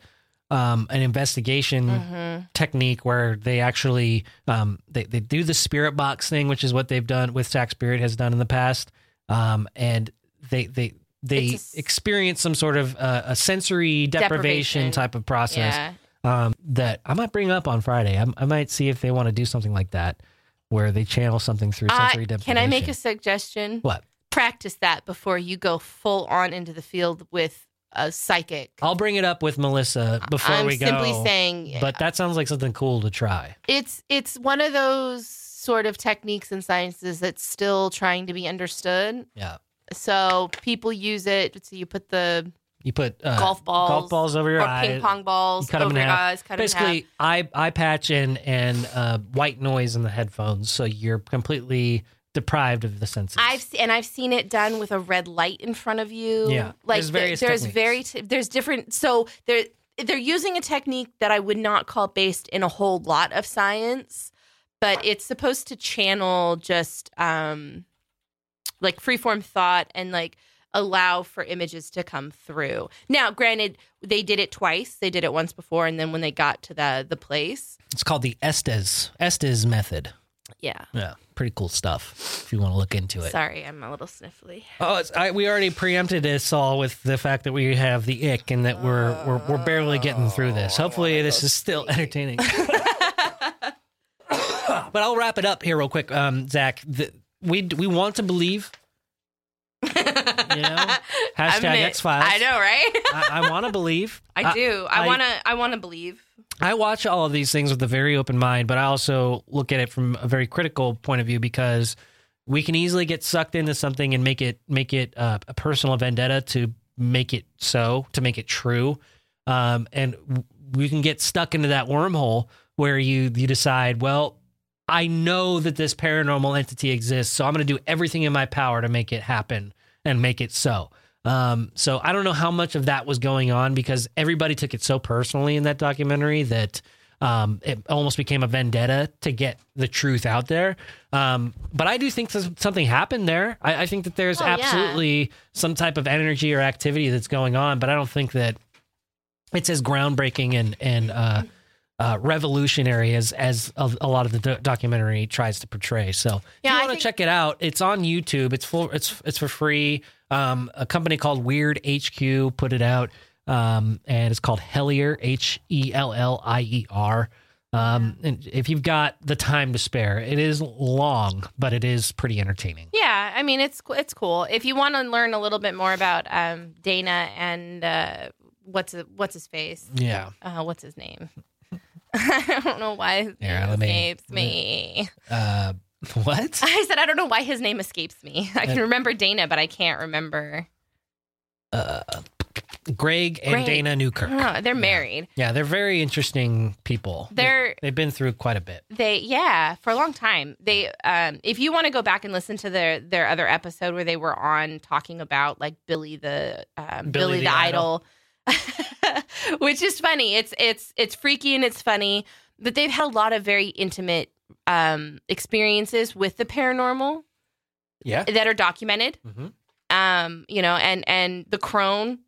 um, an investigation Mm-hmm. technique where they actually um, they they do the spirit box thing, which is what they've done with Sac Spirit has done in the past, um, and they they they a experience some sort of uh, a sensory deprivation, Deprivation. type of process Yeah, um, that I might bring up on Friday. I, I might see if they want to do something like that where they channel something through sensory deprivation. can I make a suggestion? what? Practice that before you go full on into the field with a psychic. I'll bring it up with Melissa before we go. I'm we go. simply saying, but that sounds like something cool to try. it's it's one of those sort of techniques and sciences that's still trying to be understood. Yeah. So people use it. So you put the You put uh, golf balls, golf balls over your or eyes. ping pong balls you cut over in your half. eyes. Cut 'em in half. Basically, eye eye patch and and uh, white noise in the headphones, so you're completely deprived of the senses. I've se- and I've seen it done with a red light in front of you. Yeah, like there's there- various there's techniques. very t- there's different. So they're they're using a technique that I would not call based in a whole lot of science, but it's supposed to channel just um like freeform thought and like allow for images to come through. Now, granted, they did it twice. They did it once before, and then when they got to the the place, it's called the Estes Estes method. yeah. Yeah, pretty cool stuff. If you want to look into it. Sorry, I'm a little sniffly. Oh, it's, I, we already preempted this all with the fact that we have the ick and that we're we're, we're barely getting through this. Hopefully, this is still entertaining. <laughs> but I'll wrap it up here real quick, um, Zach. The, we we want to believe. You know, <laughs> hashtag X Files. I know, right? <laughs> I, I want to believe. <laughs> I do. I, I- want to. I want to believe. I watch all of these things with a very open mind, but I also look at it from a very critical point of view because we can easily get sucked into something and make it make it uh, a personal vendetta to make it so to make it true, um, and we can get stuck into that wormhole where you you decide, well, I know that this paranormal entity exists, so I'm going to do everything in my power to make it happen and make it so. Um, so I don't know how much of that was going on because everybody took it so personally in that documentary that um, it almost became a vendetta to get the truth out there. Um, but I do think something happened there. I, I think that there's Oh, yeah. absolutely some type of energy or activity that's going on, but I don't think that it's as groundbreaking and and uh, uh, revolutionary as as a, a lot of the do- documentary tries to portray. So if Yeah, I you want to check it out, it's on YouTube. It's full. It's it's for free. Um, a company called Weird HQ put it out, um, and it's called Hellier H E L L I E R. Um, and if you've got the time to spare, it is long, but it is pretty entertaining. Yeah, I mean it's it's cool. If you want to learn a little bit more about um, Dana and uh, what's what's his face, Yeah. uh, what's his name? <laughs> I don't know why his Yeah, name let me- escapes me. Uh, what? <laughs> I said I don't know why his name escapes me. <laughs> I can Uh, remember Dana, but I can't remember. Uh, Greg and Greg. Dana Newkirk. I. They're married. Yeah, they're very interesting people. They're They've been through quite a bit. they yeah for a long time. They um if you want to go back and listen to their their other episode where they were on talking about like Billy the um, Billy the, Idol, <laughs> which is funny. It's it's it's freaky and it's funny, but they've had a lot of very intimate um experiences with the paranormal Yeah. that are documented. hmm um you know and and the crone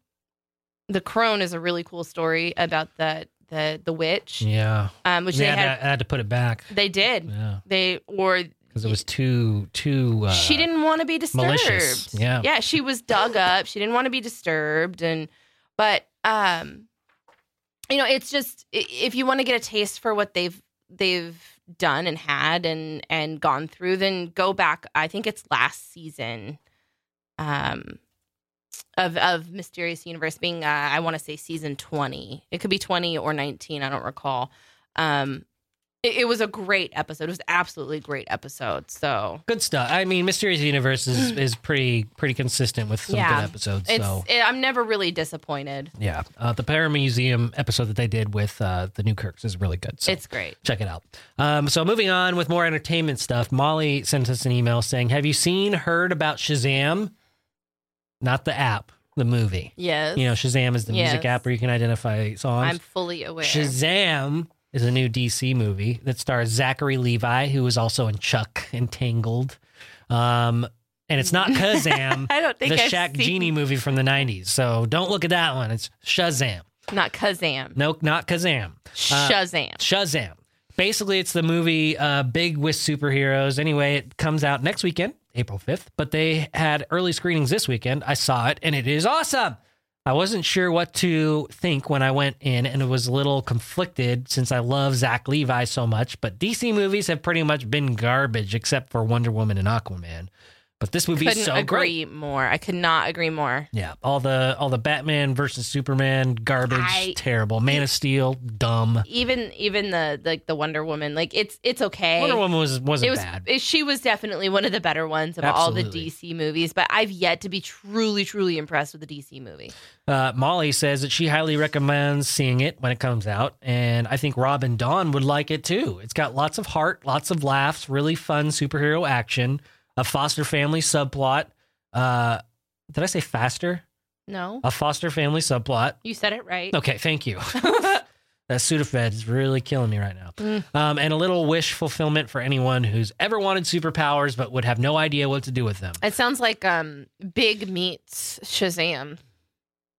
the crone is a really cool story about the the the witch Yeah. um which They they had, had to, had to put it back. they did Yeah. they or Because it was too, too. Uh, she didn't want to be disturbed malicious, yeah. yeah she was dug up she didn't want to be disturbed and but um you know it's just if you want to get a taste for what they've they've done and had and and gone through then go back i think it's last season um of of mysterious universe being uh, i want to say season 20 it could be 20 or 19 i don't recall. Um it, it was a great episode it was absolutely great episode so Good stuff. I mean, Mysterious Universe is, <clears throat> is pretty pretty consistent with some Yeah. good episodes. it's so it, i'm never really disappointed yeah, uh, the Paramuseum episode that they did with uh, the Newkirks is really good. So it's great check it out. Um, so moving on with more entertainment stuff, Molly sent us an email saying, "Have you seen heard about Shazam? Not the app, the movie. yes You know, Shazam is the music Yes. app where you can identify songs. i'm fully aware Shazam is a new DC movie that stars Zachary Levi, who was also in Chuck and Tangled. Um, and it's not Kazam, <laughs> i don't think the I've Shaq seen- Genie movie from the 90s. So don't look at that one. It's Shazam. not kazam No, not Kazam. Uh, shazam Shazam. Basically, it's the movie uh, big with superheroes. Anyway, it comes out next weekend, April 5th, but they had early screenings this weekend. I saw it and it is awesome. I wasn't sure what to think when I went in and it was a little conflicted since I love Zach Levi so much, but DC movies have pretty much been garbage except for Wonder Woman and Aquaman. But this movie couldn't is so agree great. more i could not agree more Yeah, all the all the Batman versus Superman garbage, I- terrible. Man of Steel, dumb. even even the like the wonder woman like it's it's okay Wonder Woman was wasn't it was bad. it- she was definitely one of the better ones of all the DC movies, but I've yet to be truly, truly impressed with the DC movie. Uh, Molly says that she highly recommends seeing it when it comes out, and I think Rob and Dawn would like it too. It's got lots of heart, lots of laughs, really fun superhero action, a foster family subplot. Uh, did I say faster? No, A foster family subplot. you said it right. Okay, thank you. <laughs> <laughs> that Sudafed is really killing me right now. Mm. Um, and a little wish fulfillment for anyone who's ever wanted superpowers but would have no idea what to do with them. It sounds like um Big meets Shazam,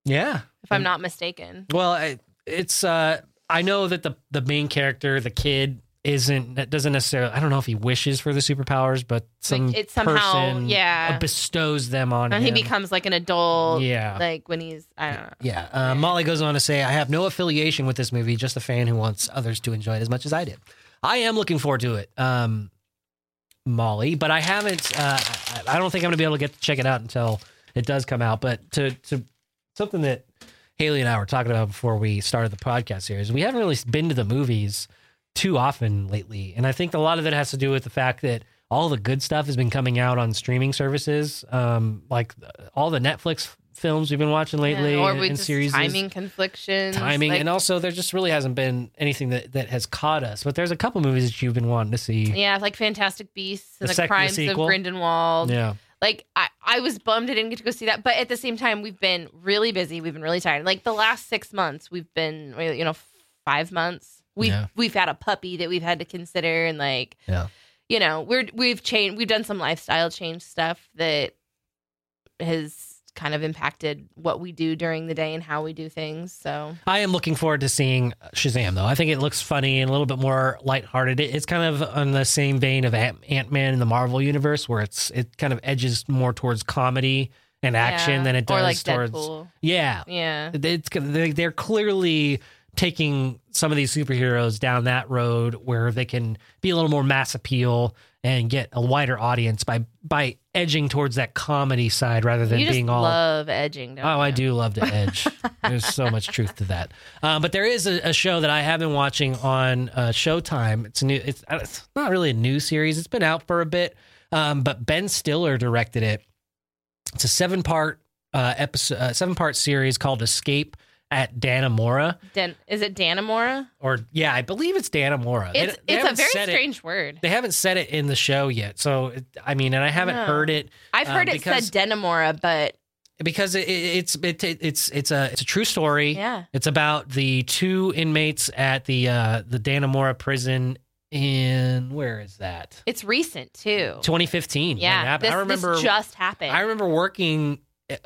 Yeah, if I'm not mistaken. Well, I, it's uh I know that the the main character, the kid, isn't that doesn't necessarily. I don't know if he wishes for the superpowers, but some Like, it somehow- person yeah. bestows them on him And him. he becomes like an adult, yeah. like when he's I don't know. yeah, uh, Molly goes on to say, "I have no affiliation with this movie, just a fan who wants others to enjoy it as much as I did. I am looking forward to it, um, Molly, but I haven't. Uh, I- I don't think I'm going to be able to get to check it out until it does come out. But to to something that Haley and I were talking about before we started the podcast series. We haven't really been to the movies too often lately, and I think a lot of that has to do with the fact that all the good stuff has been coming out on streaming services, um, like all the Netflix films we've been watching lately Yeah, or and, and series. timing conflictions. timing, like- and also there just really hasn't been anything that, that has caught us. But there's a couple movies that you've been wanting to see. yeah, like Fantastic Beasts and The the, sec- the Crimes of? Grindelwald. Yeah. Like I, I was bummed I didn't get to go see that, but at the same time, we've been really busy. We've been really tired. Like the last six months, we've been, you know, five months. We've Yeah. we've had a puppy that we've had to consider, and like, Yeah. you know, we're we've changed. We've done some lifestyle change stuff that has kind of impacted what we do during the day and how we do things. So I am looking forward to seeing Shazam, though. I think it looks funny and a little bit more lighthearted. It- It's kind of on the same vein of Ant Man in the Marvel universe, where it's it kind of edges more towards comedy and action yeah. than it does like towards. Deadpool. Yeah, Yeah, it's they're clearly taking some of these superheroes down that road where they can be a little more mass appeal and get a wider audience by by edging towards that comedy side rather than you being all love edging. Don't Oh, I do love to <laughs> edge. There's so much truth to that. Um, but there is a, a show that I have been watching on uh, Showtime. It's a new. It's, it's not really a new series. It's been out for a bit, um, but Ben Stiller directed it. It's a seven part uh, episode, uh, seven part series called Escape at Dannemora, Dan, is it Dannemora? or yeah, I believe it's Dannemora. They- It's they a very said it- strange word. They haven't said it in the show yet, so it, I mean, and I haven't No. heard it I've um, heard it because- said Denamora, but because it, it's it, it's it's a it's a true story. yeah, It's about the two inmates at the uh, the Dannemora prison in where is that? it's recent too. 2015. when it Yeah, happened. this, I remember. this just happened. I remember working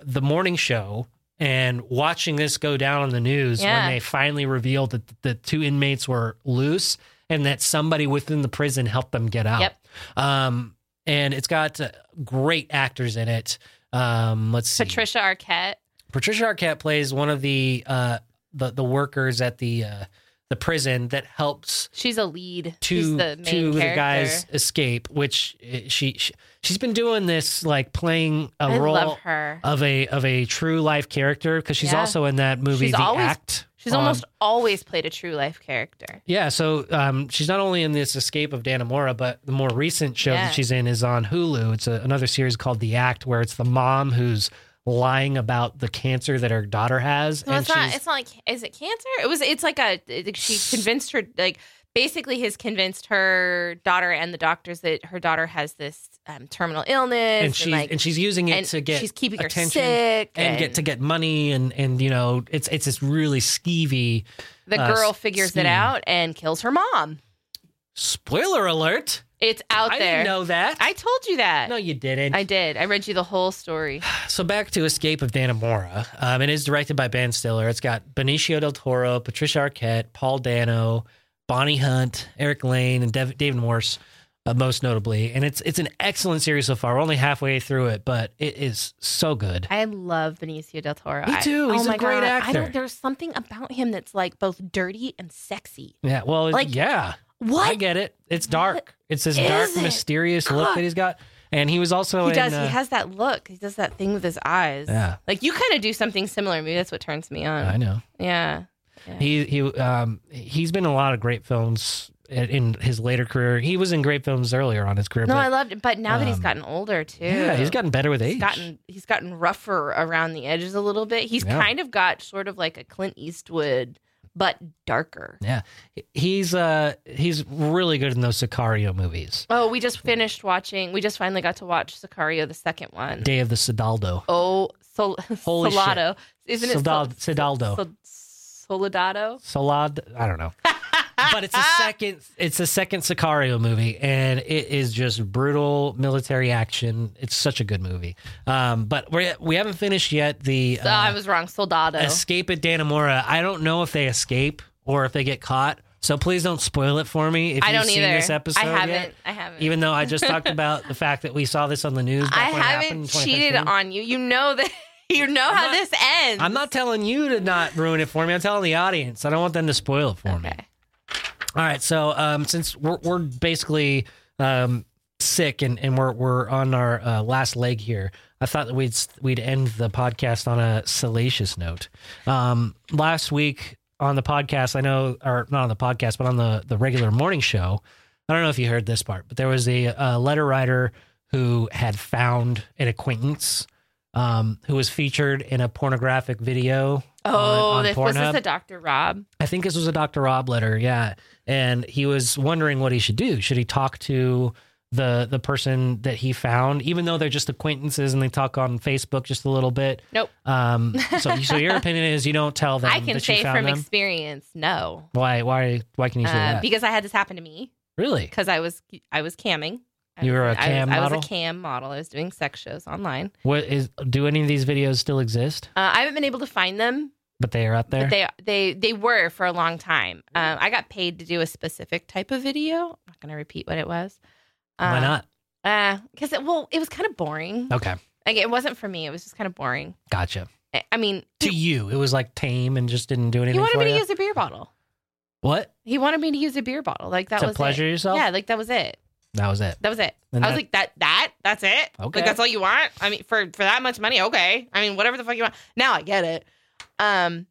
the morning show and watching this go down on the news Yeah. when they finally revealed that the two inmates were loose and that somebody within the prison helped them get out. Yep. Um, and it's got uh, great actors in it. Um, let's see. Patricia Arquette. Patricia Arquette plays one of the uh, the the workers at the uh, the prison that helps She's a lead. two She's the main two of the guys escape. Which uh, she, she she's been doing this like playing a I role of a of a true life character because she's Yeah. also in that movie She's The always- Act. She's Um, almost always played a true life character. yeah. So um, she's not only in this Escape of Dannemora, but the more recent show Yeah. that she's in is on Hulu. It's a, another series called The Act, where it's the mom who's lying about the cancer that her daughter has, No, and it's not. It's not like. Is it cancer? It was. It's like a. She convinced her. Like basically, has convinced her daughter and the doctors that her daughter has this um, terminal illness, and she's like, and she's using it to get she's keeping attention her sick, and, get to get money and and you know it's it's this really skeevy the uh, girl figures scheme. it out and kills her mom. spoiler alert It's out i there. didn't know that I told you that. no you didn't I did. I read you the whole story. <sighs> so back to escape of Dannemora um, it is directed by ben stiller it's got benicio del toro patricia arquette paul dano bonnie hunt eric lange and Dev- david morse uh, most notably and it's it's an excellent series so far we're only halfway through it but it is so good I love Benicio del Toro. Me I- too. He's oh a my great God. I actor. don't, there's something about him that's like both dirty and sexy. yeah well Like, yeah What? I get it. It's dark. It's this dark, it? mysterious look God. that he's got, and he was also he in. does. uh, he has that look. He does that thing with his eyes. Yeah. Like you kind of do something similar. Maybe that's what turns me on. I know. Yeah. He he um he's been in a lot of great films in- in his later career. He was in great films earlier on his career. No, but, I loved it. But now that he's um, gotten older too. yeah, he's gotten better with age. He's gotten he's gotten rougher around the edges a little bit. He's Yeah. kind of got sort of like a Clint Eastwood, but darker. yeah, he's uh he's really good in those Sicario movies. Oh, we just finished watching. We just finally got to watch Sicario, the second one. Day of the Sidaldo. Oh, Sol- Holy shit. Isn't it Sidal- Sol- Sidaldo. Sol- Soldado? Solad. I don't know. But it's a second. It's a second Sicario movie, and it is just brutal military action. It's such a good movie. Um, but we we haven't finished yet. The So uh, I was wrong. Soldado. escape at Dannemora. I don't know if they escape or if they get caught. So please don't spoil it for me. If I you've don't seen either. this episode I haven't. yet. I haven't. Even though I just <laughs> talked about the fact that we saw this on the news. I when it happened in haven't cheated on you. You know that. <laughs> You know how not- this ends. I'm not telling you to not ruin it for me. I'm telling the audience. I don't want them to spoil it for me. All right. So um, since we're, we're basically um, sick and, and we're we're on our uh, last leg here, I thought that we'd we'd end the podcast on a salacious note. Um, last week on the podcast, I know, or not on the podcast, but on the the regular morning show. I don't know if you heard this part, but there was a, a letter writer who had found an acquaintance um, who was featured in a pornographic video. Oh, on, on this, was this a Dr. Rob? I think this was a Dr. Rob letter, yeah. And he was wondering what he should do. Should he talk to the the person that he found, even though they're just acquaintances and they talk on Facebook just a little bit? Nope. Um, so, so your <laughs> opinion is you don't tell them I can say from them. experience, no. why? Why? Why can you say Uh, that? because I had this happen to me really? because I was I was camming. I You was- were a was- cam I was, model? a cam model. I was doing sex shows online. What is? Do any of these videos still exist? Uh, I haven't been able to find them, But they are out there. but they they they were for a long time. Um, I got paid to do a specific type of video. I'm not going to repeat what it was. Why not? Uh because it, well, it was kind of boring. Okay, Like it wasn't for me. It was just kind of boring. gotcha. I, I mean, To you, it was like tame and just didn't do anything he wanted me to use a beer bottle. what? He wanted me to use a beer bottle. Like that to was pleasure it. yourself? Yeah, like that was it. That was it. That was it. And I was like, that that that's it. Okay. Like that's all you want. I mean, for for that much money, okay. I mean, whatever the fuck you want. Now I get it. Um,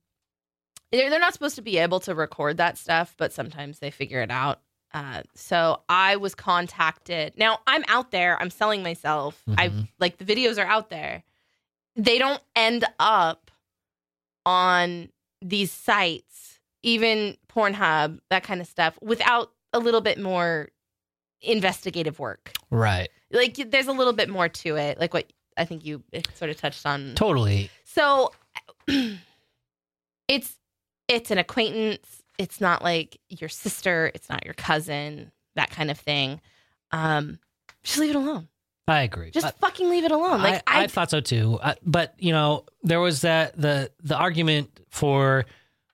they're they're not supposed to be able to record that stuff, but sometimes they figure it out. Uh, so I was contacted. Now I'm out there. I'm selling myself. I Mhm. like the videos are out there. They don't end up on these sites, even Pornhub, that kind of stuff, without a little bit more investigative work. Right. Like there's a little bit more to it, like what I think you sort of touched on. Totally. So <clears throat> it's it's an acquaintance. It's not like your sister. It's not your cousin. That kind of thing. Um, just leave it alone. I agree. Just fucking leave it alone. Like I, I, I thought so too. Uh, but you know, there was that the the argument for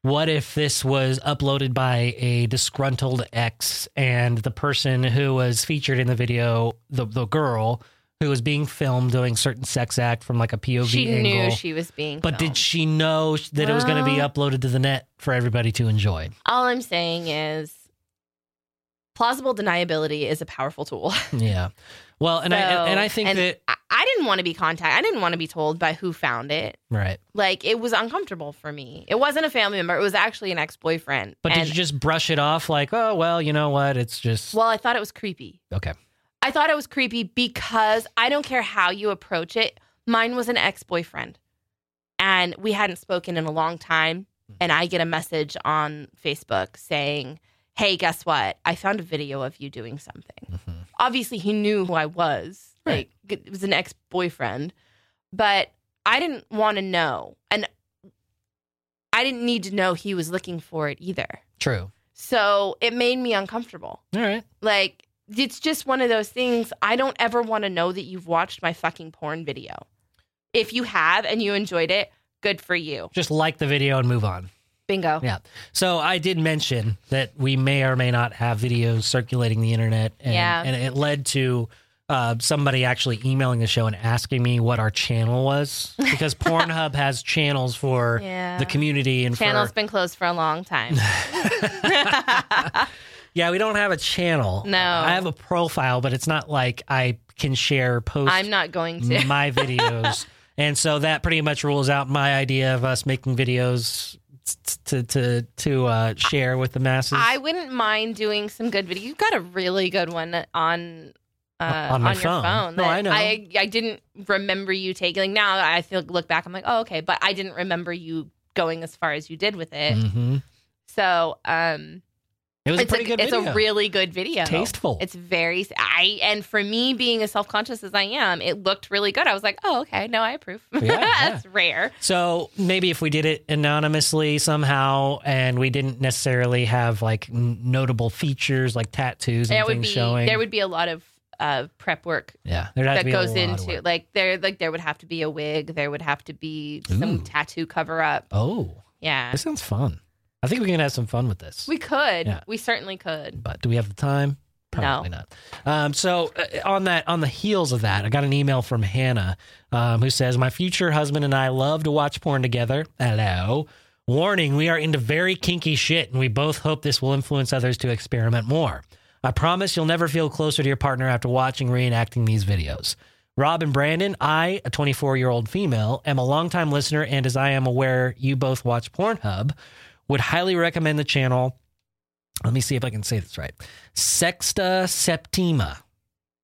what if this was uploaded by a disgruntled ex and the person who was featured in the video, the the girl who was being filmed doing certain sex act from like a POV she angle. knew she was being. but did she know that it was going to be Well- uploaded to the net for everybody to enjoy? All I'm saying is, plausible deniability is a powerful tool. <laughs> Yeah. Well, and I and, and I think and that I, I didn't want to be contacted. I didn't want to be told by who found it. right. Like it was uncomfortable for me. It wasn't a family member. It was actually an ex boyfriend. But did you just brush it off like, oh well, you know what? It's just Well, I thought it was creepy. okay. I thought it was creepy because I don't care how you approach it. Mine was an ex boyfriend, and we hadn't spoken in a long time. And I get a message on Facebook saying, "Hey, guess what? I found a video of you doing something." Mhm. obviously he knew who I was. Right. Like it was an ex boyfriend, but I didn't want to know, and I didn't need to know he was looking for it either. True. So it made me uncomfortable. All right. Like it's just one of those things. I don't ever want to know that you've watched my fucking porn video. If you have and you enjoyed it, good for you. Just like the video and move on. Bingo. Yeah. So I did mention that we may or may not have videos circulating the internet, and, Yeah. and it led to uh, somebody actually emailing the show and asking me what our channel was because <laughs> Pornhub has channels for Yeah. the community and Channel's for been closed for a long time. <laughs> <laughs> yeah, we don't have a channel. No. I have a profile, but it's not like I can share posts. I'm not going to. <laughs> my videos. and so that pretty much rules out my idea of us making videos to to to uh, share with the masses. I wouldn't mind doing some good video. You've got a really good one on uh, On my your phone. phone. No, I know. I I didn't remember you taking. Like now, I feel look back. I'm like, oh, okay, but I didn't remember you going as far as you did with it. hmm So, um, It was a it's pretty good it's a really good video. tasteful. It's very I and for me being as self conscious as I am, it looked really good. I was like, oh, okay, no, I approve. <laughs> Yeah, That's rare. so maybe if we did it anonymously somehow, and we didn't necessarily have like n- notable features like tattoos and There would things be showing. there would be a lot of uh, prep work yeah, there'd have to that a goes into like there like there would have to be a wig there would have to be some Ooh. tattoo cover up Oh, yeah this sounds fun. I think we can have some fun with this. we could Yeah. we certainly could but do we have the time? Probably not. Um, so uh, on that, on the heels of that, I got an email from Hannah um, who says, "My future husband and I love to watch porn together." Hello. Warning: We are into very kinky shit, and we both hope this will influence others to experiment more. I promise you'll never feel closer to your partner after watching reenacting these videos. Rob and Brandon, I, a 24 year old female, am a longtime listener, and as I am aware you both watch Pornhub, would highly recommend the channel. Let me see if I can say this right. Sexta Septima.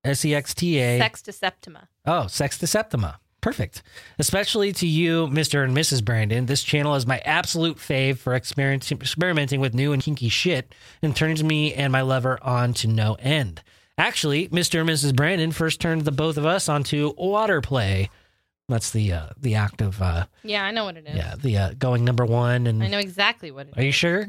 S E X T A. Sex to Septima. Oh, Sexta Septima. Perfect. Especially to you, Mr. and Mrs. Brandon. This channel is my absolute fave for experiment- experimenting with new and kinky shit and turns me and my lover on to no end. Actually, Mr. and Mrs. Brandon first turned the both of us onto water play. That's the uh, the act of uh, Yeah, I know what it is. yeah the uh, going number one and I know exactly what it is. are you sure?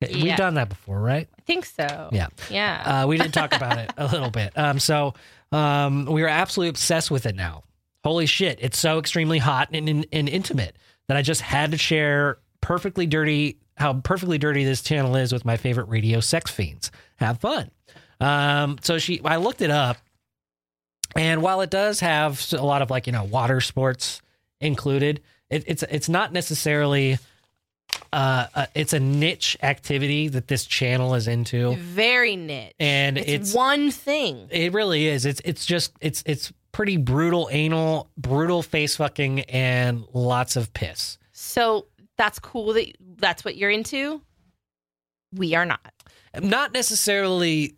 We've Yeah. done that before, right? I think so. Yeah. Yeah. Uh, we did talk about it <laughs> a little bit. Um, so um, we are absolutely obsessed with it now. Holy shit! It's so extremely hot and, and, and intimate that I just had to share perfectly dirty how perfectly dirty this channel is with my favorite radio sex fiends. Have fun. Um, so she, I looked it up, and while it does have a lot of like you know water sports included, it, it's it's not necessarily. Uh, uh, it's a niche activity that this channel is into. Very niche. And it's, it's- one thing. It really is. It's it's just it's it's pretty brutal anal, brutal face fucking, and lots of piss. So that's cool that that's what you're into. We are not. Not necessarily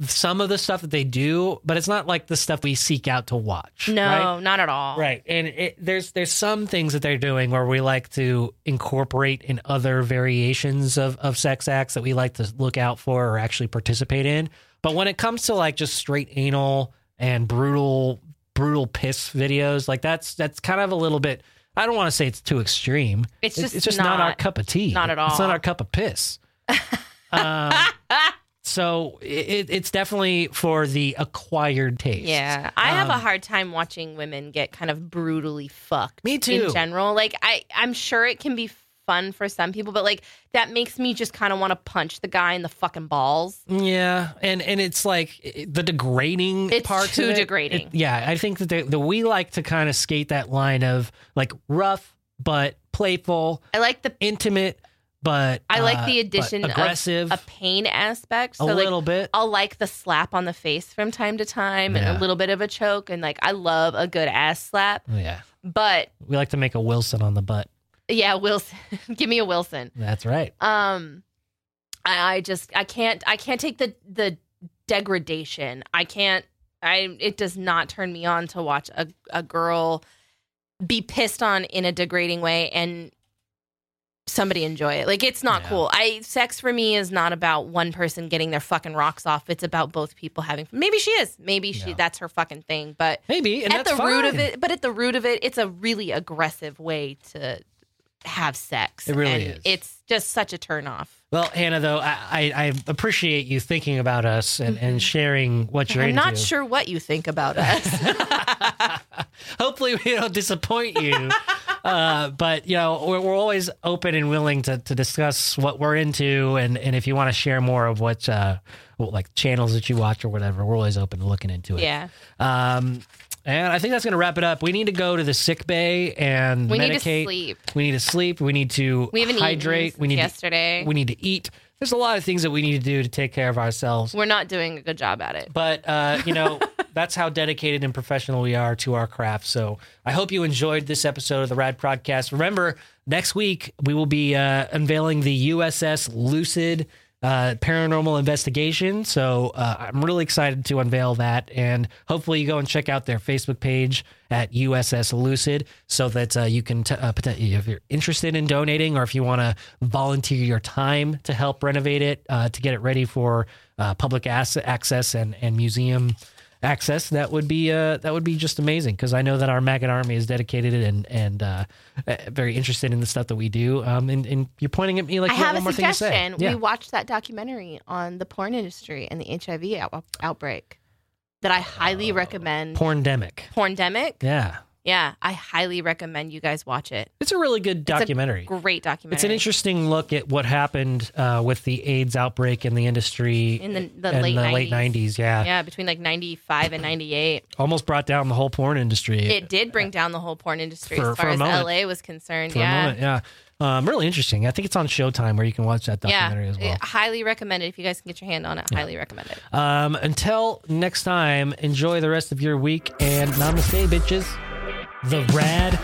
some of the stuff that they do, but it's not like the stuff we seek out to watch. No, right? not at all. Right, and it, there's there's some things that they're doing where we like to incorporate in other variations of of sex acts that we like to look out for or actually participate in. But when it comes to like just straight anal and brutal brutal piss videos, like that's that's kind of a little bit. I don't want to say it's too extreme. It's just it's just not, our cup of tea. not at all. It's not our cup of piss. <laughs> um, so it, it's definitely for the acquired taste. Yeah, I have a Um, hard time watching women get kind of brutally fucked. Me too. In general, like I, I'm sure it can be fun for some people, but like that makes me just kind of want to punch the guy in the fucking balls. Yeah, and and it's like the degrading It's parts. too it, degrading. it- yeah, I think that the, the we like to kind of skate that line of like rough but playful, I like the intimate but I like uh, the addition of aggressive a pain aspect. a So like little bit. I'll like the slap on the face from time to time and a little bit of a choke and like I love a good ass slap. Yeah, But we like to make a Wilson on the butt. yeah, Wilson, <laughs> give me a Wilson. That's right. Um, I, I just I can't I can't take the the degradation. I can't. I it does not turn me on to watch a a girl be pissed on in a degrading way and somebody enjoy it. Like it's not Yeah. cool. I sex for me is not about one person getting their fucking rocks off. It's about both people having. Maybe she is. Maybe she Yeah. that's her fucking thing. But Maybe, and at the root of it, but at the root of it, it's a really aggressive way to have sex. It really and is. It's just such a turn off. Well, Hannah, though, I, I, I appreciate you thinking about us and, and mm-hmm. sharing what you're I'm into. not sure what you think about us. <laughs> Hopefully, we don't disappoint you. <laughs> uh, but you know, we're, we're always open and willing to, to discuss what we're into, and, and if you want to share more of what, uh, what, like channels that you watch or whatever, we're always open to looking into it. yeah. Um, and I think that's going to wrap it up. We need to go to the sick bay and We medicate. need to sleep. We need to sleep. We need to We haven't hydrate. eaten since we need yesterday. To, we need to eat. There's a lot of things that we need to do to take care of ourselves. We're not doing a good job at it. But uh, you know, that's how dedicated and professional we are to our craft. So I hope you enjoyed this episode of the Rad Podcast. Remember, next week we will be uh, unveiling the USS Lucid uh, paranormal investigation. So uh, I'm really excited to unveil that, and hopefully you go and check out their Facebook page at USS Lucid, so that uh, you can, t- uh, if you're interested in donating, or if you want to volunteer your time to help renovate it, uh, to get it ready for uh, public ass- access and and museum access, that would be uh, that would be just amazing. Because I know that our maggot army is dedicated and and uh, uh, very interested in the stuff that we do. Um, and, and you're pointing at me like I have one a more thing to say. suggestion. Yeah. We watched that documentary on the porn industry and the HIV out- outbreak that I highly recommend. Porndemic. Porndemic. Yeah. Yeah, I highly recommend you guys watch it. It's a really good documentary. Great documentary. It's an interesting look at what happened uh, with the AIDS outbreak in the industry in the, the in late the 90s. late 90s. Yeah. Yeah, between like 95 and 98. Almost brought down the whole porn industry It did bring down the whole porn industry For- as far as moment. LA was concerned. for yeah. a moment. Yeah. Um, really interesting. I think it's on Showtime where you can watch that documentary yeah, as well. highly recommend it if you guys can get your hand on it. Highly recommend it. Um, until next time, enjoy the rest of your week and namaste, bitches. The Rad